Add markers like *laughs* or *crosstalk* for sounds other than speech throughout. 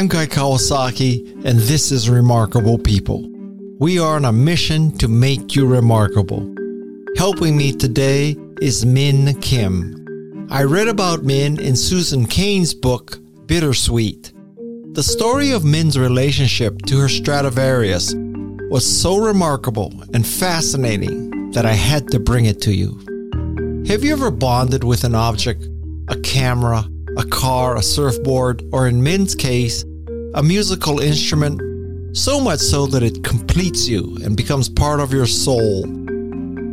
I'm Guy Kawasaki, and this is Remarkable People. We are on a mission to make you remarkable. Helping me today is Min Kym. I read about Min in Susan Cain's book, Bittersweet. The story of Min's relationship to her Stradivarius was so remarkable and fascinating that I had to bring it to you. Have you ever bonded with an object, a camera, a car, a surfboard, or in Min's case, a musical instrument, so much so that it completes you and becomes part of your soul?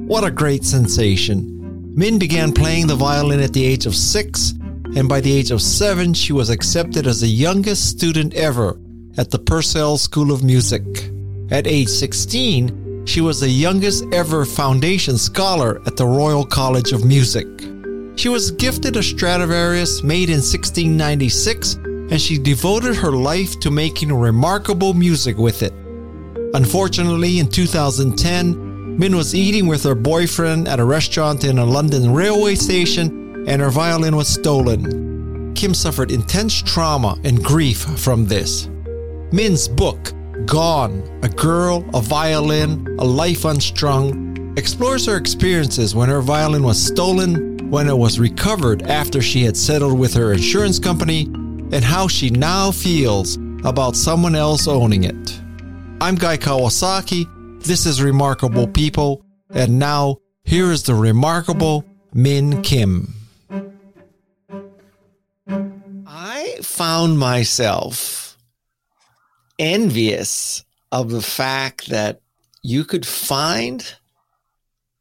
What a great sensation! Min began playing the violin at the age of six, and by the age of seven, she was accepted as the youngest student ever at the Purcell School of Music. At age 16, she was the youngest ever foundation scholar at the Royal College of Music. She was gifted a Stradivarius made in 1696, and she devoted her life to making remarkable music with it. Unfortunately, in 2010, Min was eating with her boyfriend at a restaurant in a London railway station, and her violin was stolen. Kym suffered intense trauma and grief from this. Min's book, Gone, a girl, a violin, a life unstrung, explores her experiences when her violin was stolen, when it was recovered after she had settled with her insurance company, and how she now feels about someone else owning it. I'm Guy Kawasaki. This is Remarkable People, and now here is the remarkable Min Kym. I found myself envious of the fact that you could find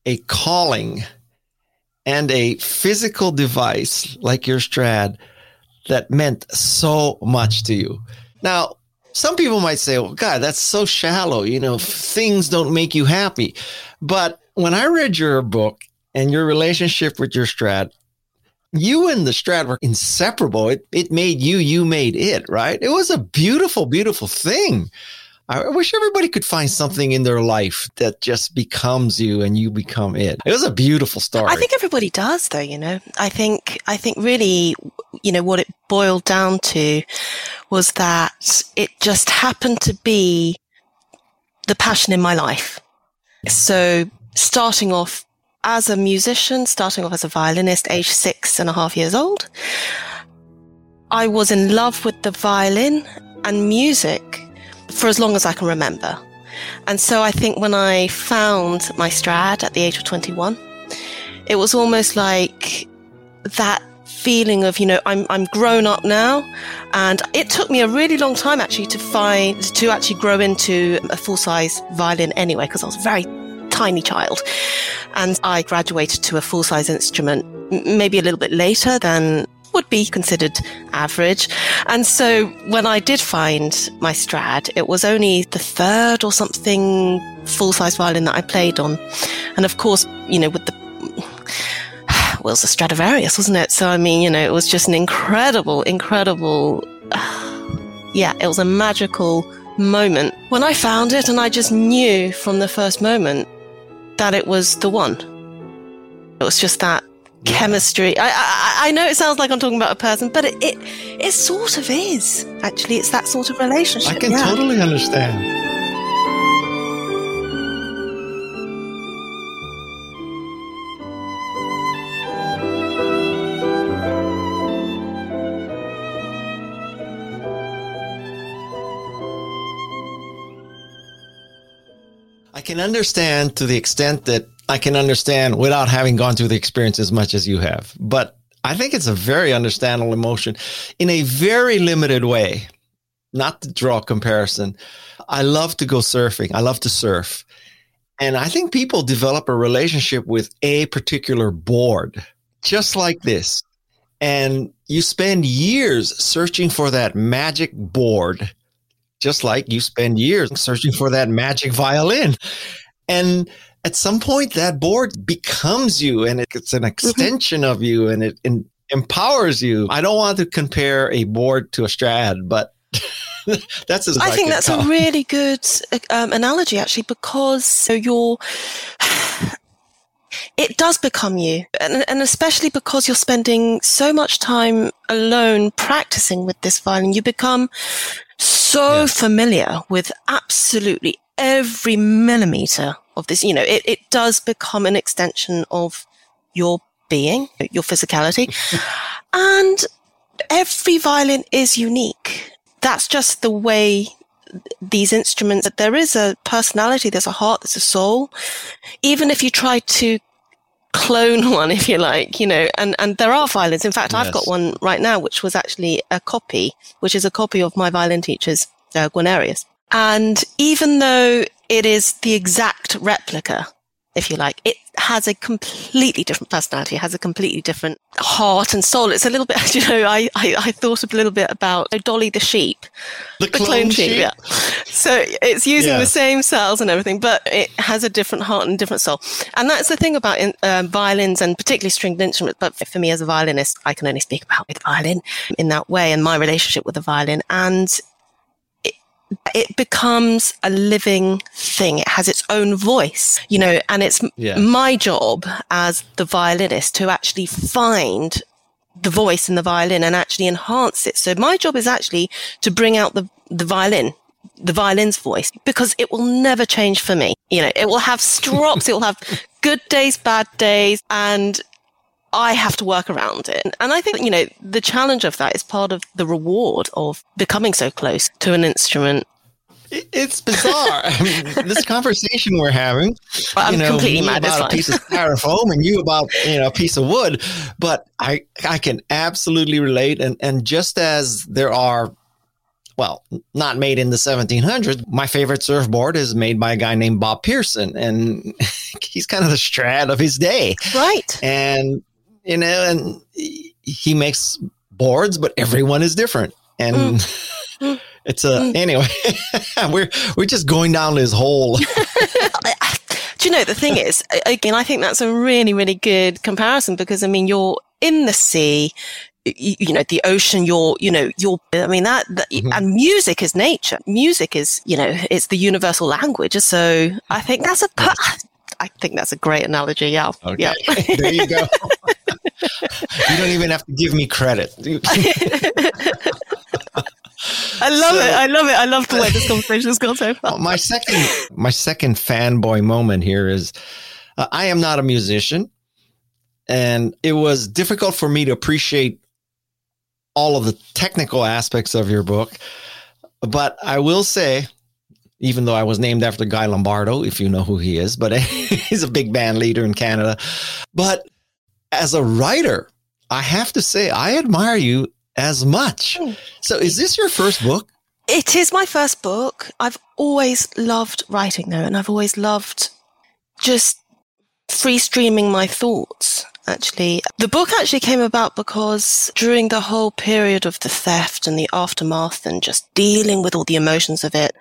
a calling and a physical device like your Strad that meant so much to you. Now, some people might say, well, God, that's so shallow. You know, things don't make you happy. But when I read your book and your relationship with your strad, you and the strad were inseparable. It, it made you, you made it, right? It was a beautiful, beautiful thing. I wish everybody could find mm-hmm. something in their life that just becomes you and you become it. It was a beautiful story. I think everybody does though, you know. I think I think really you know what it boiled down to was that it just happened to be the passion in my life. So starting off as a musician, starting off as a violinist, age six and a half years old. I was in love with the violin and music for as long as I can remember. And so I think when I found my Strad at the age of 21, it was almost like that feeling of, you know, I'm, I'm grown up now. And it took me a really long time actually to find, to actually grow into a full size violin anyway, because I was a very tiny child. And I graduated to a full size instrument maybe a little bit later than would be considered average. And so when I did find my Strad, it was only the third or something full size violin that I played on. And of course, you know, with the *sighs* well, it was a Stradivarius, wasn't it? So I mean, you know, it was just an incredible, incredible. *sighs* yeah, it was a magical moment when I found it, and I just knew from the first moment that it was the one. It was just that. Chemistry. I, I, I know it sounds like I'm talking about a person, but it it, it sort of is. Actually, it's that sort of relationship. I can yeah. totally understand. I can understand to the extent that I can understand without having gone through the experience as much as you have. But I think it's a very understandable emotion in a very limited way. Not to draw comparison. I love to go surfing. I love to surf. And I think people develop a relationship with a particular board, just like this. And you spend years searching for that magic board just like you spend years searching for that magic violin. And at some point, that board becomes you and it's an mm-hmm. extension of you and it empowers you. I don't want to compare a board to a strad, but *laughs* that's as I think that's a really good um, analogy, actually, because so you're. It it does become you. And, and especially because you're spending so much time alone practicing with this violin, you become so yes. familiar with absolutely every millimeter of this. You know, it, it does become an extension of your being, your physicality. *laughs* and every violin is unique. That's just the way these instruments, that there is a personality, there's a heart, there's a soul. Even if you try to clone *laughs* one, if you like, you know, and, and there are violins. In fact, yes. I've got one right now, which was actually a copy, which is a copy of my violin teacher's uh, Guarnerius. And even though it is the exact replica, if you like, it has a completely different personality, has a completely different heart and soul. It's a little bit, *laughs* you know, I, I, I thought a little bit about Dolly the sheep, the, the clone, sheep. sheep. Yeah. So it's using yeah. the same cells and everything, but it has a different heart and different soul. And that's the thing about in, um, violins and particularly stringed instruments. But for me as a violinist, I can only speak about the violin in that way and my relationship with the violin. And it becomes a living thing. It has its own voice, you know, and it's yeah. my job as the violinist to actually find the voice in the violin and actually enhance it. So my job is actually to bring out the, the violin, the violin's voice, because it will never change for me. You know, it will have strops, it will have good days, bad days, and I have to work around it. And I think, you know, the challenge of that is part of the reward of becoming so close to an instrument. It's bizarre. I mean, this conversation we're having, well, you know, me about a piece of *laughs* styrofoam and you about, you know, a piece of wood, but I, I can absolutely relate. And, and just as there are well, not made in the 1700s. My favorite surfboard is made by a guy named Bob Pearson, and *laughs* he's kind of the Strad of his day. Right. And you know, and he makes boards, but everyone is different. And mm. *laughs* it's a mm. anyway. *laughs* we're we're just going down this hole. *laughs* Do you know the thing is? Again, I think that's a really really good comparison because I mean you're in the sea. You, you know the ocean you're you know you're i mean that, that mm-hmm. and music is nature music is you know it's the universal language so i think that's a I think that's a great analogy. Yeah. Okay. Yeah. there you go. You don't even have to give me credit. I love so, it. I love it. I love the way this conversation has gone so far. My second, my second fanboy moment here is, uh, I am not a musician, and it was difficult for me to appreciate all of the technical aspects of your book. But I will say, even though I was named after Guy Lombardo, if you know who he is, but *laughs* he's a big band leader in Canada. But as a writer, I have to say, I admire you as much. So, is this your first book? It is my first book. I've always loved writing, though, and I've always loved just free streaming my thoughts actually. The book actually came about because during the whole period of the theft and the aftermath and just dealing with all the emotions of it,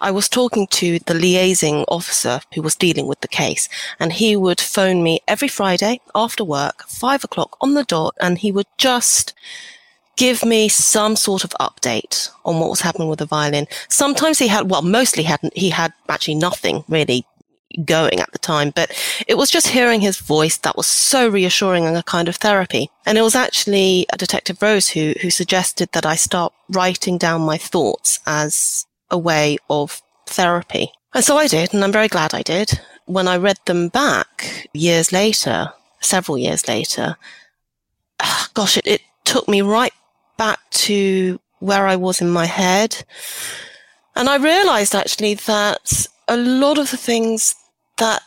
I was talking to the liaising officer who was dealing with the case and he would phone me every Friday after work, five o'clock on the dot, and he would just give me some sort of update on what was happening with the violin. Sometimes he had, well, mostly hadn't, he had actually nothing really going at the time, but it was just hearing his voice that was so reassuring and a kind of therapy. And it was actually a Detective Rose who, who suggested that I start writing down my thoughts as a way of therapy. And so I did, and I'm very glad I did. When I read them back years later, several years later, ah, gosh, it, it took me right back to where I was in my head. And I realized actually that a lot of the things that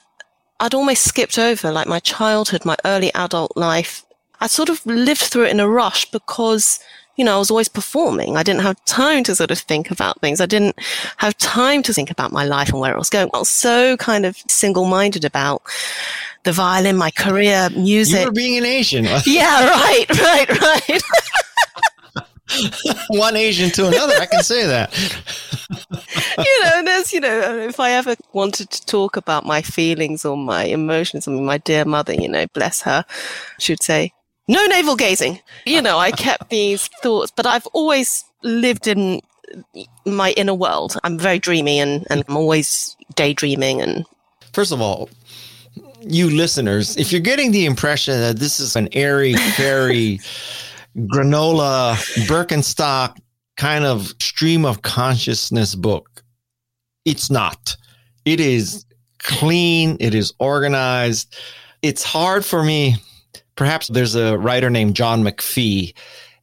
I'd almost skipped over, like my childhood, my early adult life. I sort of lived through it in a rush because, you know, I was always performing. I didn't have time to sort of think about things. I didn't have time to think about my life and where it was going. I was so kind of single minded about the violin, my career, music. You were being an Asian. *laughs* yeah, right, right, right. *laughs* *laughs* One Asian to another. I can say that. *laughs* you know, there's, you know, um, if I ever wanted to talk about my feelings or my emotions, I mean, my dear mother, you know, bless her, she would say, no navel gazing. You know, I kept *laughs* these thoughts, but I've always lived in my inner world. I'm very dreamy and, and I'm always daydreaming and. First of all, you listeners, if you're getting the impression that this is an airy, fairy, granola, Birkenstock kind of stream of consciousness book, it's not. It is clean, it is organized. It's hard for me. Perhaps there's a writer named John McPhee,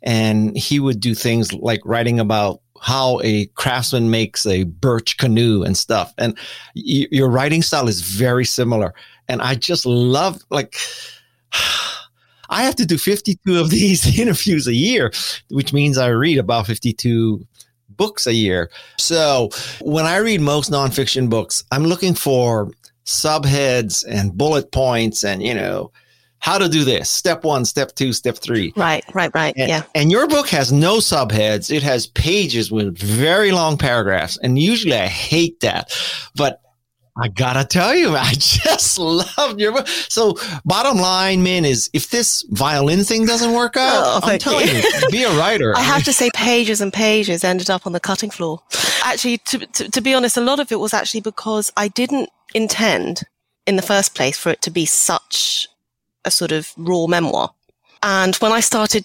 and he would do things like writing about how a craftsman makes a birch canoe and stuff. And y- your writing style is very similar. And I just love, like, *sighs* I have to do 52 of *laughs* these interviews a year, which means I read about 52 books a year. So when I read most nonfiction books, I'm looking for subheads and bullet points and, you know, how to do this step one, step two, step three. Right, right, right. And, yeah. And your book has no subheads. It has pages with very long paragraphs. And usually I hate that. But I gotta tell you, *laughs* I just love your book. So bottom line, man, is if this violin thing doesn't work out, Oh, I'm telling you. you, be a writer. *laughs* I have to say, pages and pages ended up on the cutting floor. Actually, to, to, to be honest, a lot of it was actually because I didn't intend in the first place for it to be such a sort of raw memoir. And when I started,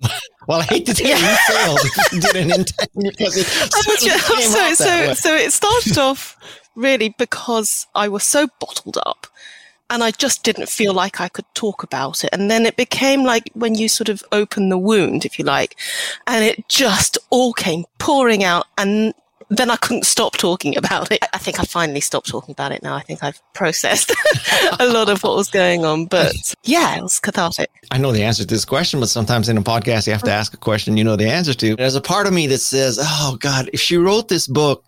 *laughs* well, I hate to tell you, you failed. you didn't intend because it certainly came so, out that so, way. so it started off really because I was so bottled up and I just didn't feel like I could talk about it. And then it became like when you sort of open the wound, if you like, and it just all came pouring out. And then I couldn't stop talking about it. I think I finally stopped talking about it now. I think I've processed *laughs* a lot of what was going on, but yeah, it was cathartic. I know the answer to this question, but sometimes in a podcast, you have to ask a question you know the answer to. There's a part of me that says, oh, God, if she wrote this book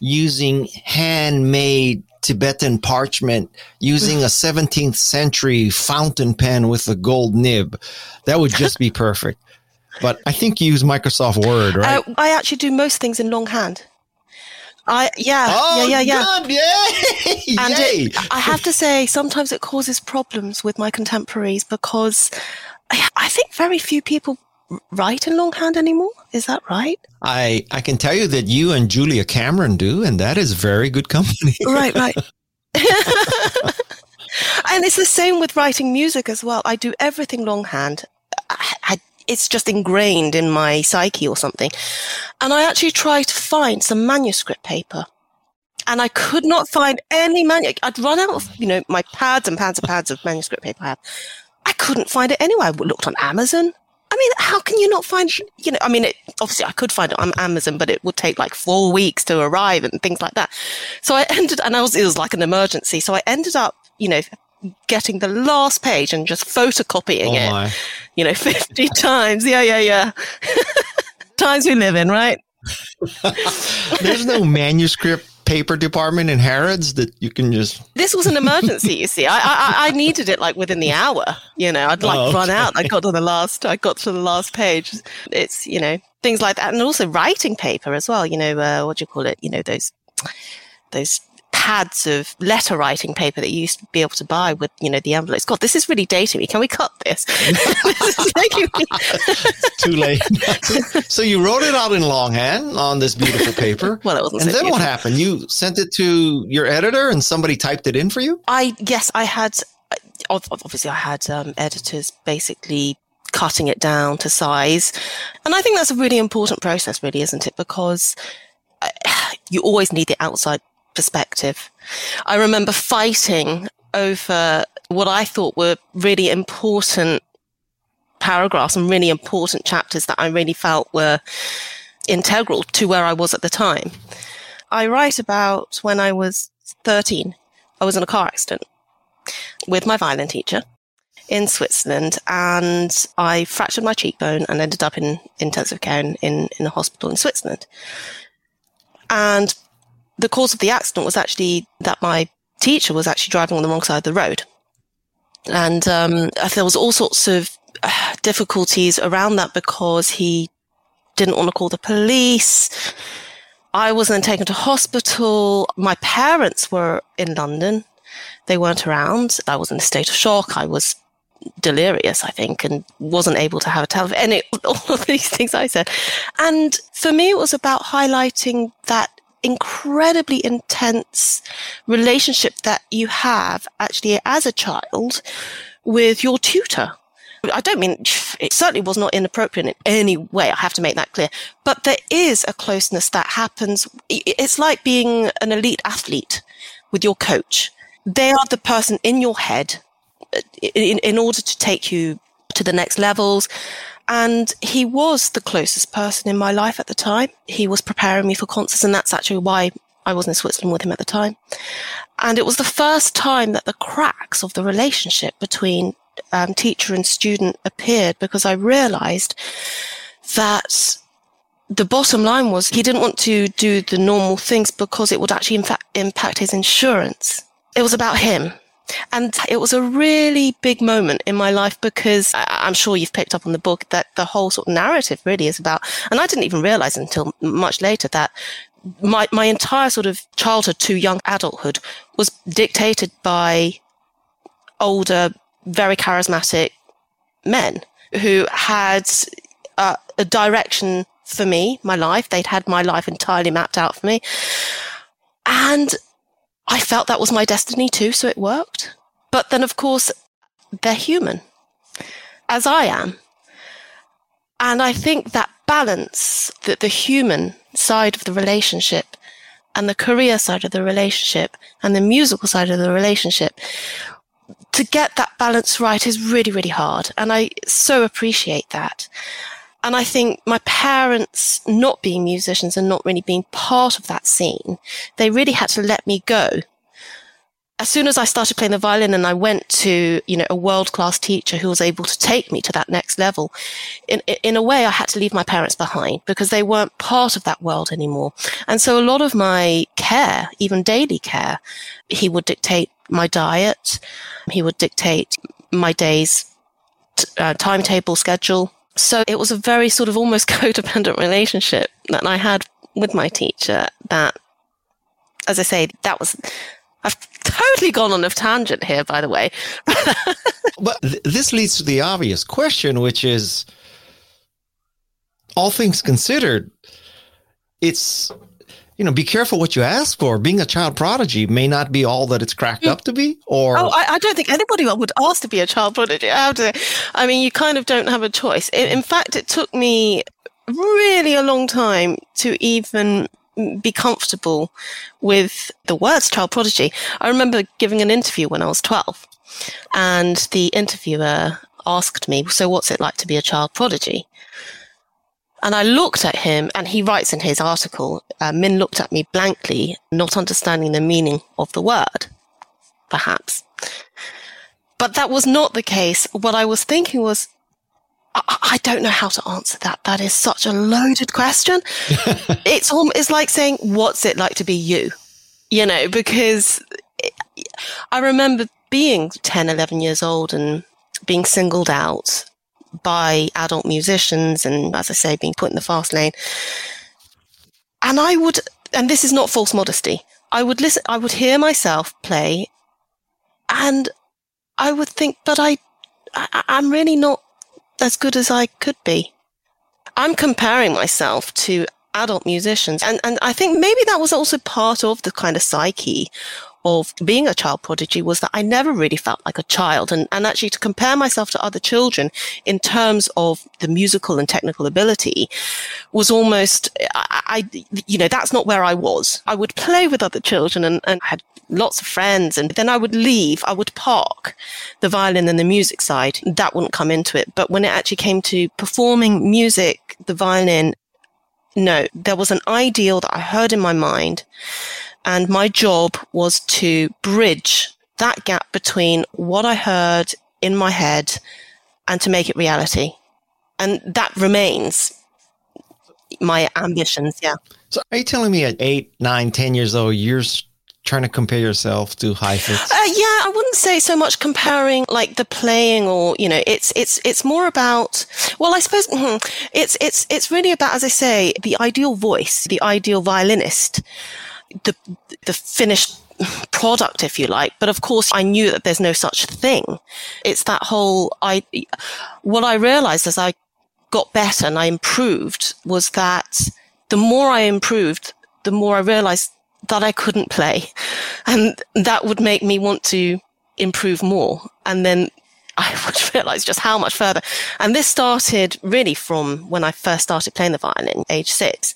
using handmade Tibetan parchment, using a 17th century fountain pen with a gold nib, that would just be *laughs* perfect. But I think you use Microsoft Word, right? Uh, I actually do most things in longhand. I, yeah, oh, yeah, yeah, yeah. good. Yay! *laughs* And Yay! it, I have to say, sometimes it causes problems with my contemporaries because I, I think very few people write in longhand anymore. Is that right? I, I can tell you that you and Julia Cameron do, and that is very good company. *laughs* right, right. *laughs* *laughs* and it's the same with writing music as well. I do everything longhand. I, I, it's just ingrained in my psyche or something. And I actually tried to find some manuscript paper. And I could not find any manuscript. I'd run out of, you know, my pads and pads and pads of manuscript paper I have. I couldn't find it anywhere. I looked on Amazon. I mean, how can you not find, you know, I mean, it, obviously I could find it on Amazon, but it would take like four weeks to arrive and things like that. So I ended, and I was, it was like an emergency. So I ended up, you know, getting the last page and just photocopying oh it, you know, *laughs* 50 times. Yeah, yeah, yeah. *laughs* times we live in, right? *laughs* There's no manuscript paper department in Harrods that you can just. This was an emergency, you see. I, I, I needed it like within the hour. You know, I'd like Oh, run out. I got to the last. I got to the last page. It's you know things like that, and also writing paper as well. You know, uh, what do you call it? You know those those pads of letter writing paper that you used to be able to buy with you know the envelopes. God, this is really dating me. Can we cut this? *laughs* this. *laughs* Too late. *laughs* so you wrote it out in longhand on this beautiful paper. Well, it wasn't. And so then what happened? You sent it to your editor and somebody typed it in for you? I yes, I had. Obviously, I had um, editors basically cutting it down to size, and I think that's a really important process, really, isn't it? Because uh, *sighs* you always need the outside perspective. I remember fighting over what I thought were really important paragraphs and really important chapters that I really felt were integral to where I was at the time. I write about when I was 13. I was in a car accident with my violin teacher in Switzerland and I fractured my cheekbone and ended up in intensive care in, in, in a hospital in Switzerland. And the cause of the accident was actually that my teacher was actually driving on the wrong side of the road. And um, there was all sorts of uh, difficulties around that because he didn't want to call the police. I was then taken to hospital. My parents were in London. They weren't around. I was in a state of shock. I was delirious, I think, and wasn't able to have a telephone. And *laughs* all of these things I said. And for me, it was about highlighting that incredibly intense relationship that you have actually as a child with your tutor. I don't mean it certainly was not inappropriate in any way. I have to make that clear. But there is a closeness that happens. It's like being an elite athlete with your coach. They are the person in your head uh, in, in order to take you to the next levels. And he was the closest person in my life at the time. He was preparing me for concerts, and that's actually why I was in Switzerland with him at the time. And it was the first time that the cracks of the relationship between um, teacher and student appeared because I realized that the bottom line was he didn't want to do the normal things because it would actually in fact impact his insurance. It was about him. And it was a really big moment in my life because I'm sure you've picked up on the book that the whole sort of narrative really is about, and I didn't even realize until much later that my, my entire sort of childhood to young adulthood was dictated by older, very charismatic men who had uh, a direction for me, my life. They'd had my life entirely mapped out for me. And I felt that was my destiny too, so it worked. But then, of course, they're human, as I am. And I think that balance, that the human side of the relationship and the career side of the relationship and the musical side of the relationship, to get that balance right is really, really hard. And I so appreciate that. And I think my parents not being musicians and not really being part of that scene, they really had to let me go. As soon as I started playing the violin and I went to, you know, a world class teacher who was able to take me to that next level, in, in a way, I had to leave my parents behind because they weren't part of that world anymore. And so a lot of my care, even daily care, he would dictate my diet. He would dictate my day's uh, timetable schedule so it was a very sort of almost *laughs* codependent relationship that I had with my teacher that, as I say, that was, I've totally gone on a tangent here, by the way. *laughs* but th- this leads to the obvious question, which is all things considered, it's you know, be careful what you ask for. Being a child prodigy may not be all that it's cracked mm. up to be. Or oh, I, I don't think anybody would ask to be a child prodigy. I, mean, you kind of don't have a choice. In, in fact, it took me really a long time to even be comfortable with the words child prodigy. I remember giving an interview when I was 12 and the interviewer asked me, so what's it like to be a child prodigy? And I looked at him, and he writes in his article, uh, Min looked at me blankly, not understanding the meaning of the word, perhaps. But that was not the case. What I was thinking was, I, I don't know how to answer that. That is such a loaded question. *laughs* it's, almost, it's like saying, what's it like to be you? You know, because it, I remember being 10, 11 years old and being singled out by adult musicians and, as I say, being put in the fast lane. And I would, and this is not false modesty, I would listen, I would hear myself play and I would think, but I, I I'm really not as good as I could be. I'm comparing myself to adult musicians. And, and I think maybe that was also part of the kind of psyche of being a child prodigy was that I never really felt like a child. And, and actually to compare myself to other children in terms of the musical and technical ability was almost, I, I you know, that's not where I was. I would play with other children and, and had lots of friends and then I would leave, I would park the violin and the music side. That wouldn't come into it. But when it actually came to performing music, the violin, no, there was an ideal that I heard in my mind and my job was to bridge that gap between what I heard in my head and to make it reality. And that remains my ambitions. Yeah. So are you telling me at eight, nine, ten years old, you're trying to compare yourself to Heifetz? Uh, yeah, I wouldn't say so much comparing like the playing or, you know, it's, it's, it's more about, well, I suppose hmm, it's, it's, it's really about, as I say, the ideal voice, the ideal violinist the the finished product, if you like. But of course, I knew that there's no such thing. It's that whole I. What I realized as I got better and I improved was that the more I improved, the more I realized that I couldn't play. And that would make me want to improve more. And then I *laughs* would realize just how much further. And this started really from when I first started playing the violin, age six.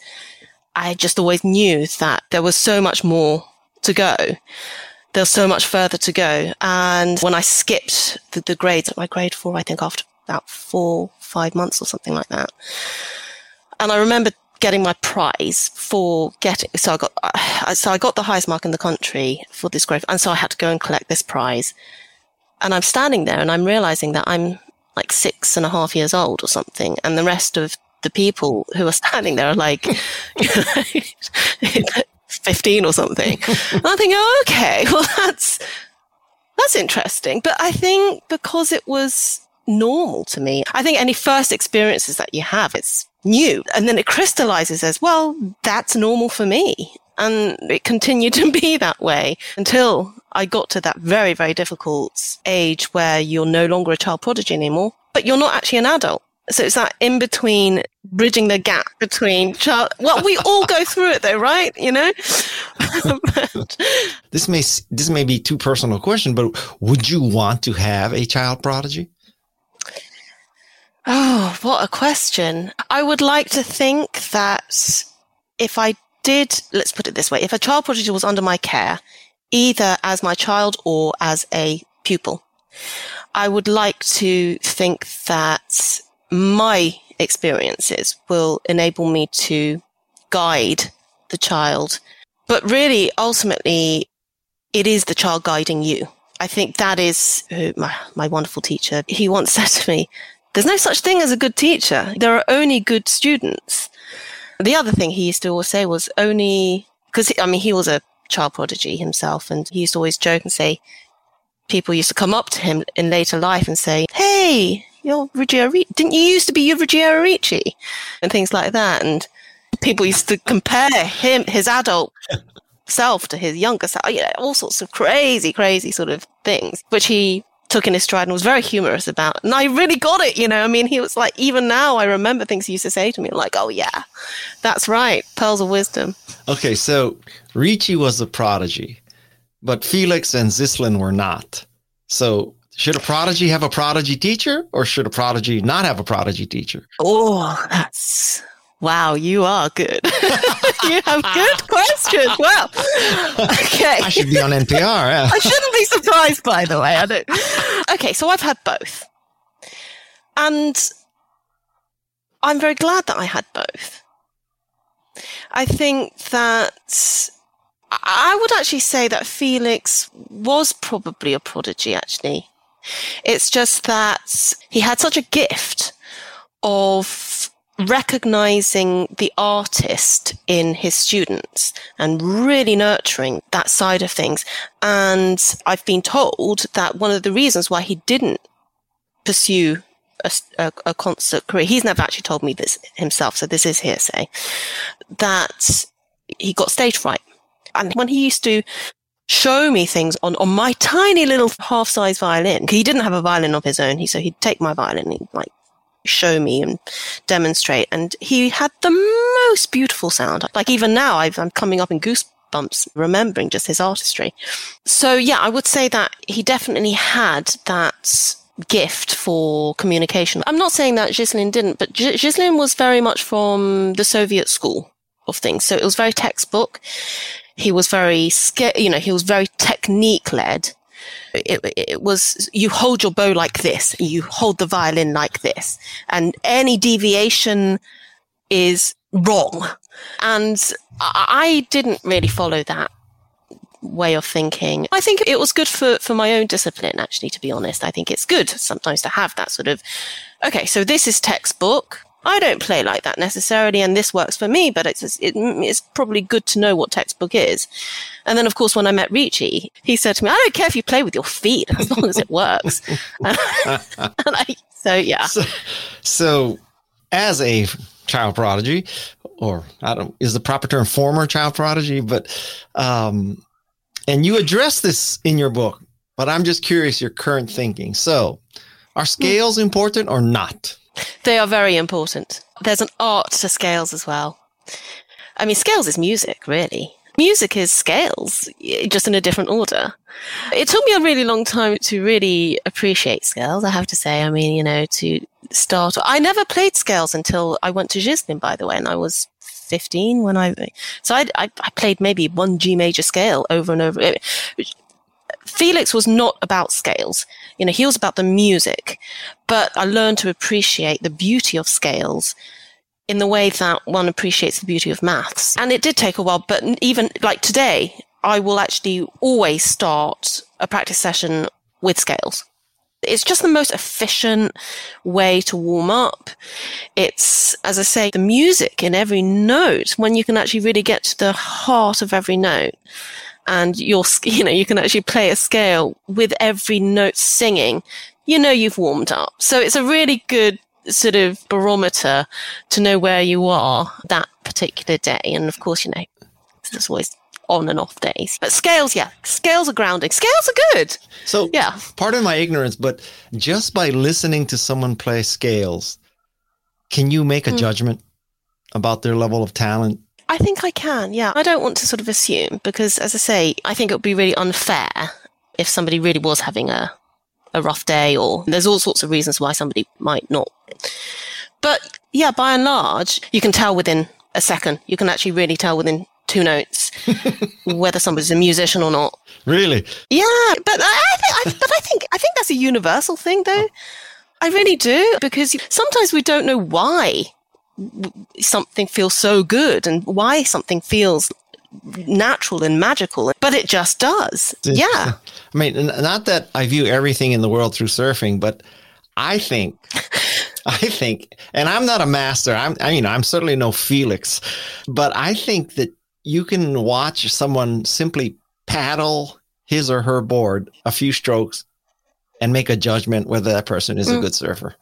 I just always knew that there was so much more to go. There's so much further to go. And when I skipped the, the grades at my grade four, I think after about four, five months or something like that. And I remember getting my prize for getting, so I got, uh, so I got the highest mark in the country for this grade. And so I had to go and collect this prize. And I'm standing there and I'm realizing that I'm like six and a half years old or something. And the rest of the people who are standing there are like, *laughs* 15 or something. I think, oh, okay, *laughs* well, that's, that's interesting. But I think because it was normal to me, I think any first experiences that you have, it's new. And then it crystallizes as, well, that's normal for me. And it continued *laughs* to be that way until I got to that very, very difficult age where you're no longer a child prodigy anymore, but you're not actually an adult. So it's that in between, bridging the gap between child. Well, we all go through it though, right? You know. *laughs* this may this may be too personal a question, but would you want to have a child prodigy? Oh, what a question! I would like to think that if I did, let's put it this way: if a child prodigy was under my care, either as my child or as a pupil, I would like to think that my experiences will enable me to guide the child. But really, ultimately, it is the child guiding you. I think that is my, my wonderful teacher. He once *laughs* said to me, there's no such thing as a good teacher. There are only good students. The other thing he used to always say was only, because I mean, he was a child prodigy himself and he used to always joke and say, people used to come up to him in later life and say, Hey, you're Ruggiero Didn't you used to be your Ruggiero Ricci? And things like that. And people used to compare him, his adult self to his younger self. You know, all sorts of crazy, crazy sort of things, which he took in his stride and was very humorous about. And I really got it, you know. I mean, he was like, even now I remember things he used to say to me, like, oh yeah, that's right. Pearls of wisdom. Okay. So Ricci was a prodigy, but Felix and Zhislin were not. So should a prodigy have a prodigy teacher or should a prodigy not have a prodigy teacher? Oh, that's wow, you are good. *laughs* you have good questions. Well, okay. I should be on NPR. Yeah. I shouldn't be surprised, by the way. I don't. Okay, so I've had both. And I'm very glad that I had both. I think that I would actually say that Felix was probably a prodigy, actually. It's just that he had such a gift of recognizing the artist in his students and really nurturing that side of things. And I've been told that one of the reasons why he didn't pursue a, a, a, concert career, he's never actually told me this himself, so this is hearsay, that he got stage fright. And when he used to show me things on, on my tiny little half size violin. He didn't have a violin of his own. He, so he'd take my violin, he'd like show me and demonstrate. And he had the most beautiful sound. Like even now, i am coming up in goosebumps remembering just his artistry. So yeah, I would say that he definitely had that gift for communication. I'm not saying that Zhislin didn't, but Zhislin was very much from the Soviet school of things. So it was very textbook. He was very scared, you know, he was very technique led. It, it, was, you hold your bow like this, you hold the violin like this, and any deviation is wrong. And I didn't really follow that way of thinking. I think it was good for, for my own discipline, actually, to be honest. I think it's good sometimes to have that sort of, okay, so this is textbook. I don't play like that necessarily, and this works for me, but it's, it, it's probably good to know what textbook is. And then, of course, when I met Ricci, he said to me, I don't care if you play with your feet as long as it works. *laughs* *laughs* and I, so, yeah. So, so, as a child prodigy, or I don't, is the proper term former child prodigy, but, um, and you address this in your book, but I'm just curious your current thinking. So, are scales important or not? They are very important. There's an art to scales as well. I mean, scales is music, really. Music is scales, just in a different order. It took me a really long time to really appreciate scales, I have to say. I mean, you know, to start. I never played scales until I went to Zhislin, by the way, and I was 15 when I, so I, I, I played maybe one G major scale over and over. Felix was not about scales. You know, he was about the music, but I learned to appreciate the beauty of scales in the way that one appreciates the beauty of maths. And it did take a while, but even like today, I will actually always start a practice session with scales. It's just the most efficient way to warm up. It's, as I say, the music in every note when you can actually really get to the heart of every note. And you're, *laughs* you know, you can actually play a scale with every note singing. You know, you've warmed up. So it's a really good sort of barometer to know where you are that particular day. And of course, you know, there's always on and off days. But scales, yeah, scales are grounding. Scales are good. So, yeah, pardon my ignorance, but just by listening to someone play scales, can you make a mm. judgment about their level of talent? I think I can, yeah. I don't want to sort of assume because, as I say, I think it would be really unfair if somebody really was having a a rough day or there's all sorts of reasons why somebody might not. But yeah, by and large, you can tell within a second. You can actually really tell within two notes *laughs* whether somebody's a musician or not. Really? Yeah, but I, I, but I think I think that's a universal thing, though. Oh. I really do because sometimes we don't know why something feels so good and why something feels natural and magical, but it just does. Yeah. I mean, not that I view everything in the world through surfing, but I think, *laughs* I think, and I'm not a master. I'm, I mean, I'm certainly no Felix, but I think that you can watch someone simply paddle his or her board a few strokes and make a judgment whether that person is mm. a good surfer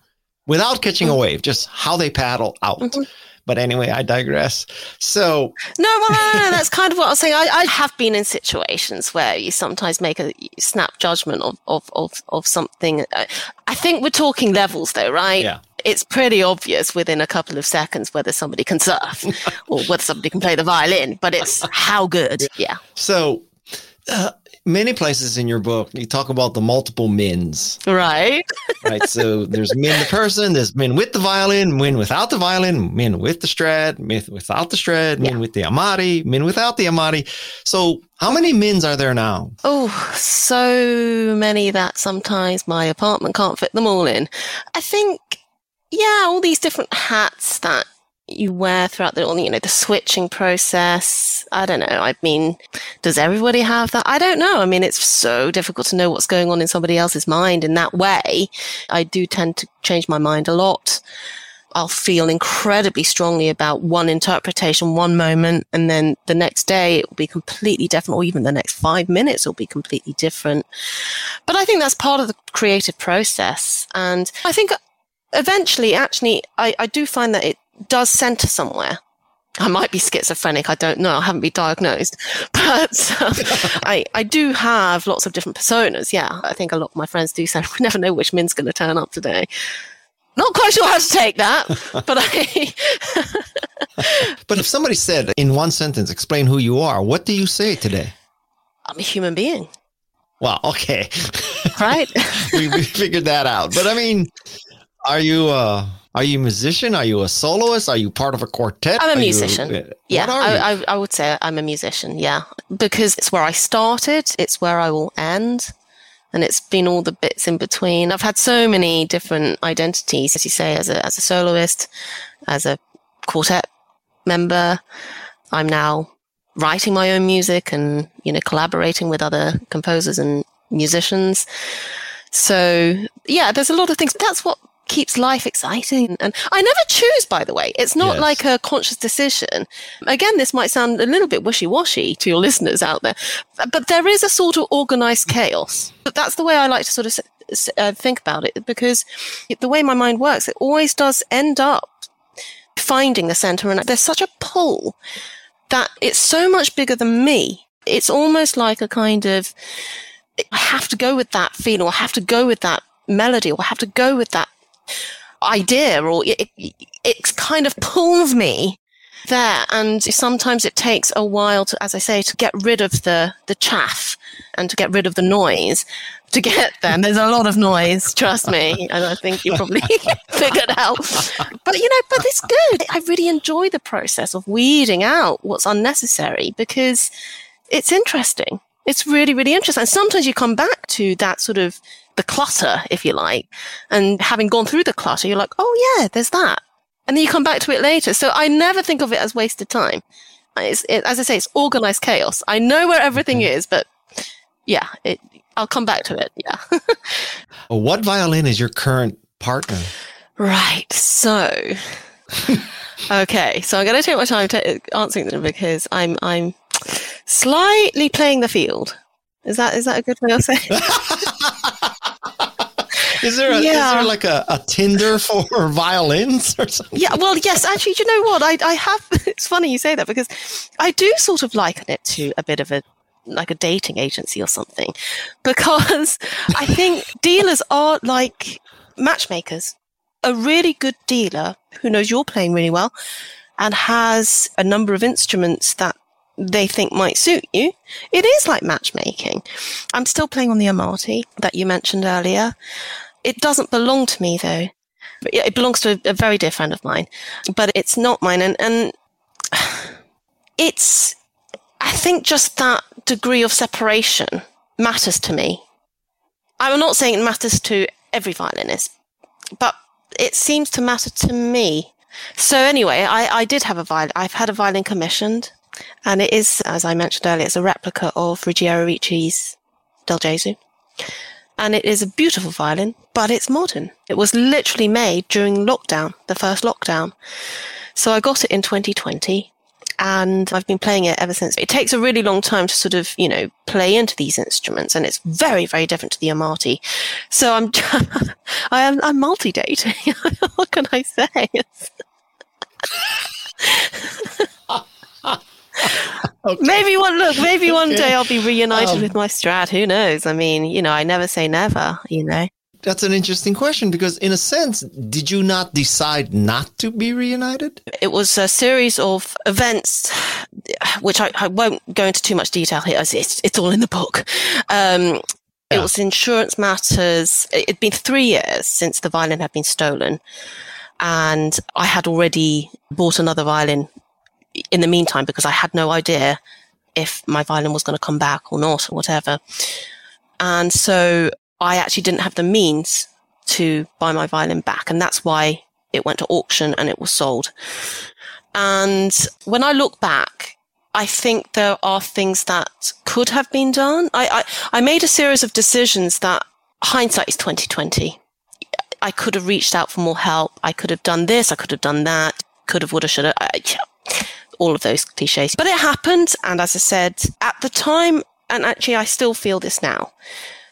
without catching a wave, just how they paddle out. Mm-hmm. But anyway, I digress. So no, well, no, no, that's kind of what I was saying. I, I, have been in situations where you sometimes make a snap judgment of of of, of something. I think we're talking levels, though, right? Yeah. It's pretty obvious within a couple of seconds whether somebody can surf *laughs* or whether somebody can play the violin, but it's *laughs* how good. Yeah. So, uh, many places in your book you talk about the multiple mins right. *laughs* Right so there's Min the person there's Min with the violin Min without the violin Min with the strad Min without the strad Min yeah. with the amati Min without the amati. So how many mins are there now? Oh so many that sometimes my apartment can't fit them all in. I think yeah all these different hats that you wear throughout the, you know, the switching process. I don't know. I mean, does everybody have that? I don't know. I mean, it's so difficult to know what's going on in somebody else's mind in that way. I do tend to change my mind a lot. I'll feel incredibly strongly about one interpretation, one moment, and then the next day it will be completely different, or even the next five minutes will be completely different. But I think that's part of the creative process. And I think eventually, actually, I, I do find that it does center somewhere. I might be schizophrenic. I don't know. I haven't been diagnosed, *laughs* but um, I, I do have lots of different personas. Yeah. I think a lot of my friends do say, *laughs* we never know which Min's going to turn up today. Not quite sure how to take that, *laughs* but I. but if somebody said in one sentence, explain who you are, what do you say today? I'm a human being. Well, okay. Right. we, we figured that out. But I mean, are you, uh, are you a musician? Are you a soloist? Are you part of a quartet? I'm a musician. You, yeah, I, I, I, would say I'm a musician. Yeah, because it's where I started. It's where I will end. And it's been all the bits in between. I've had so many different identities, as you say, as a, as a soloist, as a quartet member. I'm now writing my own music and, you know, collaborating with other composers and musicians. So yeah, there's a lot of things. That's what keeps life exciting. And I never choose, by the way. It's not yes. like a conscious decision. Again, this might sound a little bit wishy washy to your *laughs* listeners out there, but there is a sort of organized chaos. But that's the way I like to sort of uh, think about it because the way my mind works, it always does end up finding the center. And there's such a pull that it's so much bigger than me. It's almost like a kind of, I have to go with that feeling or I have to go with that melody or I have to go with that idea or it, it, kind of pulls me there. And sometimes it takes a while to, as I say, to get rid of the, the chaff and to get rid of the noise to get. And there's a lot of noise, trust me. And I think you probably *laughs* figured out. But you know, but it's good. I really enjoy the process of weeding out what's unnecessary because it's interesting. It's really, really interesting. And sometimes you come back to that sort of the clutter, if you like, and having gone through the clutter, you're like, oh yeah, there's that. And then you come back to it later. So I never think of it as wasted time. It, as I say, it's organized chaos. I know where everything mm-hmm. is, but yeah, it, I'll come back to it. Yeah. well, *laughs* what violin is your current partner? Right. So, *laughs* okay. So I'm going to take my time to answering them because I'm I'm slightly playing the field. Is that is that a good way of saying? *laughs* Is there, a, yeah. is there like a, a Tinder for *laughs* violins or something? Yeah, well, yes, actually, do you know what? I, I have, *laughs* it's funny you say that because I do sort of liken it to a bit of a like a dating agency or something *laughs* because I think dealers are like matchmakers. A really good dealer who knows you're playing really well and has a number of instruments that they think might suit you. It is like matchmaking. I'm still playing on the Amati that you mentioned earlier. It doesn't belong to me though. It belongs to a, a very dear friend of mine, but it's not mine. And, and *sighs* it's, I think just that degree of separation matters to me. I'm not saying it matters to every violinist, but it seems to matter to me. So anyway, I, I did have a violin. I've had a violin commissioned, and it is, as I mentioned earlier, it's a replica of Ruggiero Ricci's Del Gesù. And it is a beautiful violin, but it's modern. It was literally made during lockdown, the first lockdown. So I got it in 2020 and I've been playing it ever since. It takes a really long time to sort of, you know, play into these instruments, and it's very, very different to the Amati. So I'm, *laughs* I am, I'm multi-dating. *laughs* what can I say? *laughs* okay. Maybe one look. Maybe *laughs* one day I'll be reunited um, with my Strad. Who knows? I mean, you know, I never say never. You know that's an interesting question because, in a sense, did you not decide not to be reunited? It was a series of events, which I, I won't go into too much detail here. It's, it's all in the book. Um, yeah. It was insurance matters. It'd been three years since the violin had been stolen. And I had already bought another violin in the meantime because I had no idea if my violin was going to come back or not or whatever. And so I actually didn't have the means to buy my violin back. And that's why it went to auction and it was sold. And when I look back, I think there are things that could have been done. I, I, I made a series of decisions that hindsight is 2020. I could have reached out for more help. I could have done this. I could have done that. Could have, would have, should have. I, all of those cliches. But it happened. And as I said, at the time, and actually I still feel this now,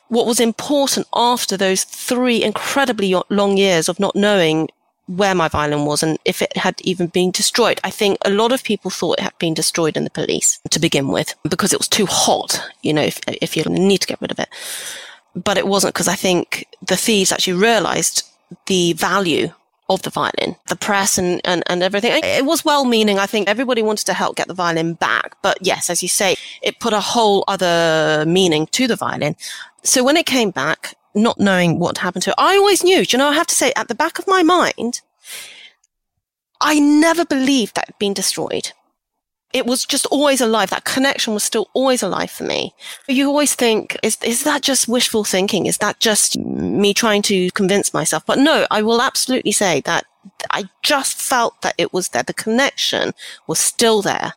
what was important after those three incredibly long years of not knowing where my violin was and if it had even been destroyed. I think a lot of people thought it had been destroyed in the police to begin with because it was too hot, you know, if, if you need to get rid of it. But it wasn't because I think the thieves actually realized the value of the violin, the press and, and, and everything. It was well meaning. I think everybody wanted to help get the violin back. But yes, as you say, it put a whole other meaning to the violin. So when it came back, not knowing what happened to it, I always knew, you know, I have to say at the back of my mind, I never believed that it had been destroyed. It was just always alive. That connection was still always alive for me. You always think, is, is that just wishful thinking? Is that just me trying to convince myself? But no, I will absolutely say that I just felt that it was there. The connection was still there.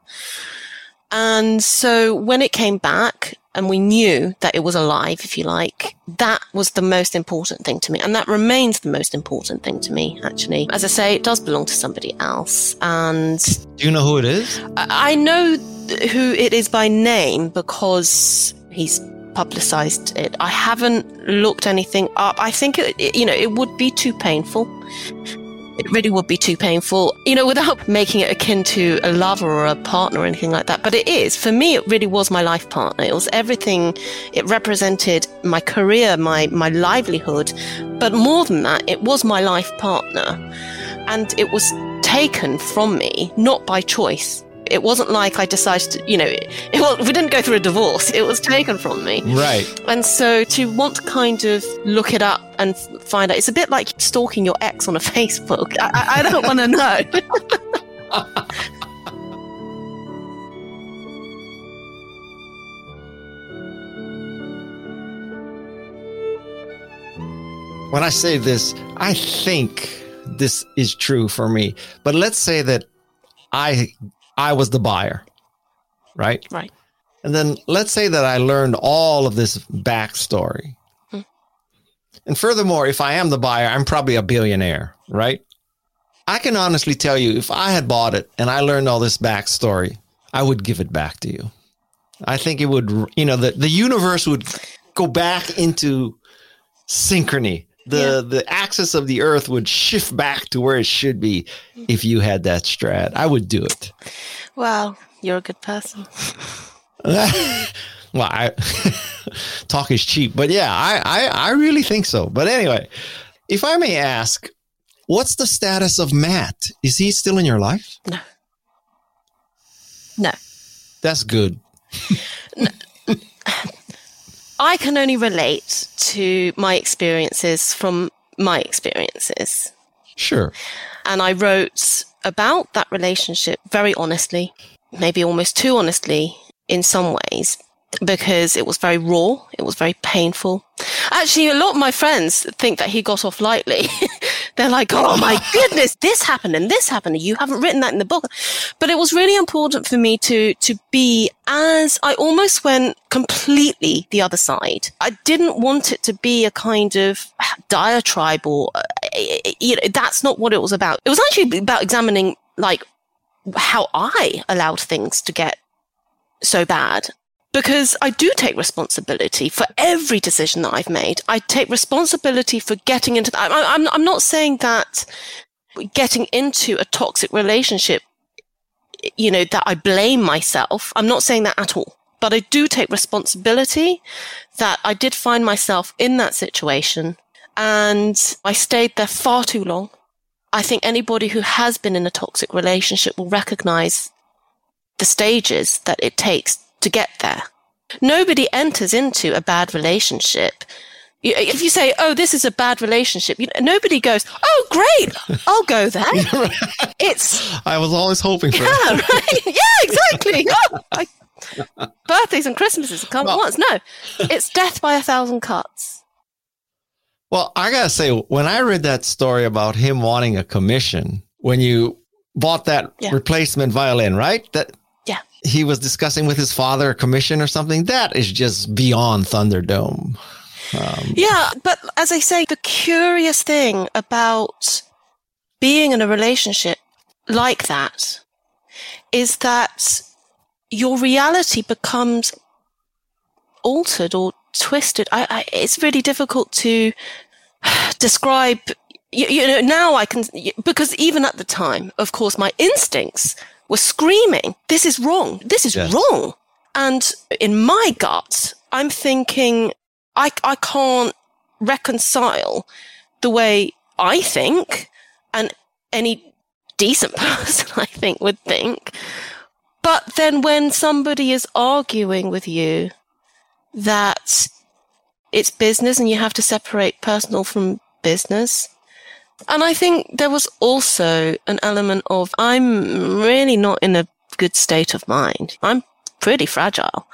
And so when it came back, and we knew that it was alive, if you like, that was the most important thing to me. And that remains the most important thing to me, actually. As I say, it does belong to somebody else. And do you know who it is? I know who it is by name because he's publicized it. I haven't looked anything up. I think it, you know, it would be too painful it really would be too painful, you know, without *laughs* making it akin to a lover or a partner or anything like that. But it is. For me, it really was my life partner. It was everything. It represented my career, my, my livelihood. But more than that, it was my life partner. And it was taken from me, not by choice. It wasn't like I decided to, you know, it, *laughs* well, we didn't go through a divorce. It was taken from me. Right. And so to want to kind of look it up and find out, it's a bit like stalking your ex on a *laughs* Facebook. I, I don't want to know. *laughs* when I say this, I think this is true for me. But let's say that I I was the buyer, right? Right. And then let's say that I learned all of this backstory. Hmm. And furthermore, if I am the buyer, I'm probably a billionaire, right? I can honestly tell you, if I had bought it and I learned all this backstory, I would give it back to you. I think it would, you know, the, the universe would go back into synchrony the yeah. the axis of the earth would shift back to where it should be if you had that strad. I would do it. Well, you're a good person. *laughs* well, I *laughs* talk is cheap, but yeah, I, I I really think so. But anyway, if I may ask, what's the status of Matt? Is he still in your life? No. No. That's good. *laughs* no. I can only relate to my experiences from my experiences. Sure. And I wrote about that relationship very honestly, maybe almost too honestly in some ways, because it was very raw. It was very painful. Actually, a lot of my friends think that he got off lightly. *laughs* They're like, oh my *laughs* goodness, this happened and this happened. You haven't written that in the book. But it was really important for me to, to be as I almost went completely the other side. I didn't want it to be a kind of diatribe or, uh, you know, that's not what it was about. It was actually about examining like how I allowed things to get so bad because I do take responsibility for every decision that I've made. I take responsibility for getting into that. I'm, I'm not saying that getting into a toxic relationship, you know, that I blame myself. I'm not saying that at all, but I do take responsibility that I did find myself in that situation and I stayed there far too long. I think anybody who has been in a toxic relationship will recognize the stages that it takes to get there. Nobody enters into a bad relationship. If you say, "Oh, this is a bad relationship," you, nobody goes, "Oh, great, I'll go *laughs* there." it's. I was always hoping for. Yeah, right. Yeah, exactly. *laughs* Oh, I, birthdays and Christmases come well, once. No, it's death by a thousand cuts. Well, I gotta say, when I read that story about him wanting a commission when you bought that yeah. replacement violin, right? That he was discussing with his father a commission or something. That is just beyond Thunderdome. Um, yeah, but as I say, the curious thing about being in a relationship like that is that your reality becomes altered or twisted. I, I, it's really difficult to *sighs* describe. You, you know, now I can because even at the time, of course, my instincts were screaming, this is wrong. This is yes. wrong. And in my gut, I'm thinking, I, I can't reconcile the way I think and any decent *laughs* person, I think, would think. But then when somebody is arguing with you that it's business and you have to separate personal from business, and I think there was also an element of I'm really not in a good state of mind. I'm pretty fragile.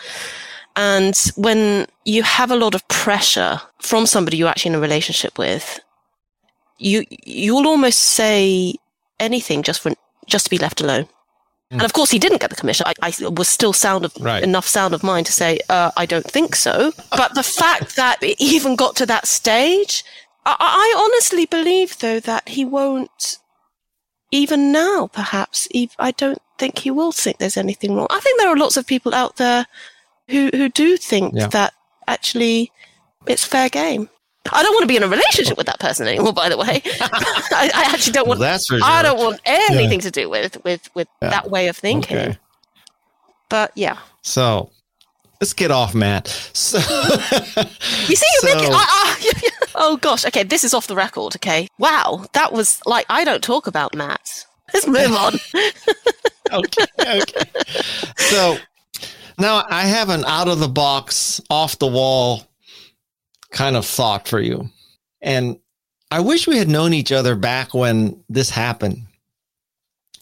And when you have a lot of pressure from somebody you're actually in a relationship with, you you'll almost say anything just for just to be left alone. Mm. And of course, he didn't get the commission. I, I was still sound of right. enough sound of mind to say uh, I don't think so. But the fact that it even got to that stage I, I honestly believe, though, that he won't, even now, perhaps, I don't think he will think there's anything wrong. I think there are lots of people out there who, who do think yeah. that actually it's fair game. I don't want to be in a relationship with that person anymore. By the way, *laughs* *laughs* I, I, actually don't want. Well, that's sure. I don't want anything yeah. to do with with with yeah. that way of thinking. Okay. But yeah. So let's get off, Matt. *laughs* So, you see, you're so, making. Oh gosh. Okay, this is off the record. Okay. Wow, that was like I don't talk about Matt. Let's move on. *laughs* *laughs* okay, okay. So now I have an out of the box, off the wall kind of thought for you. And I wish we had known each other back when this happened.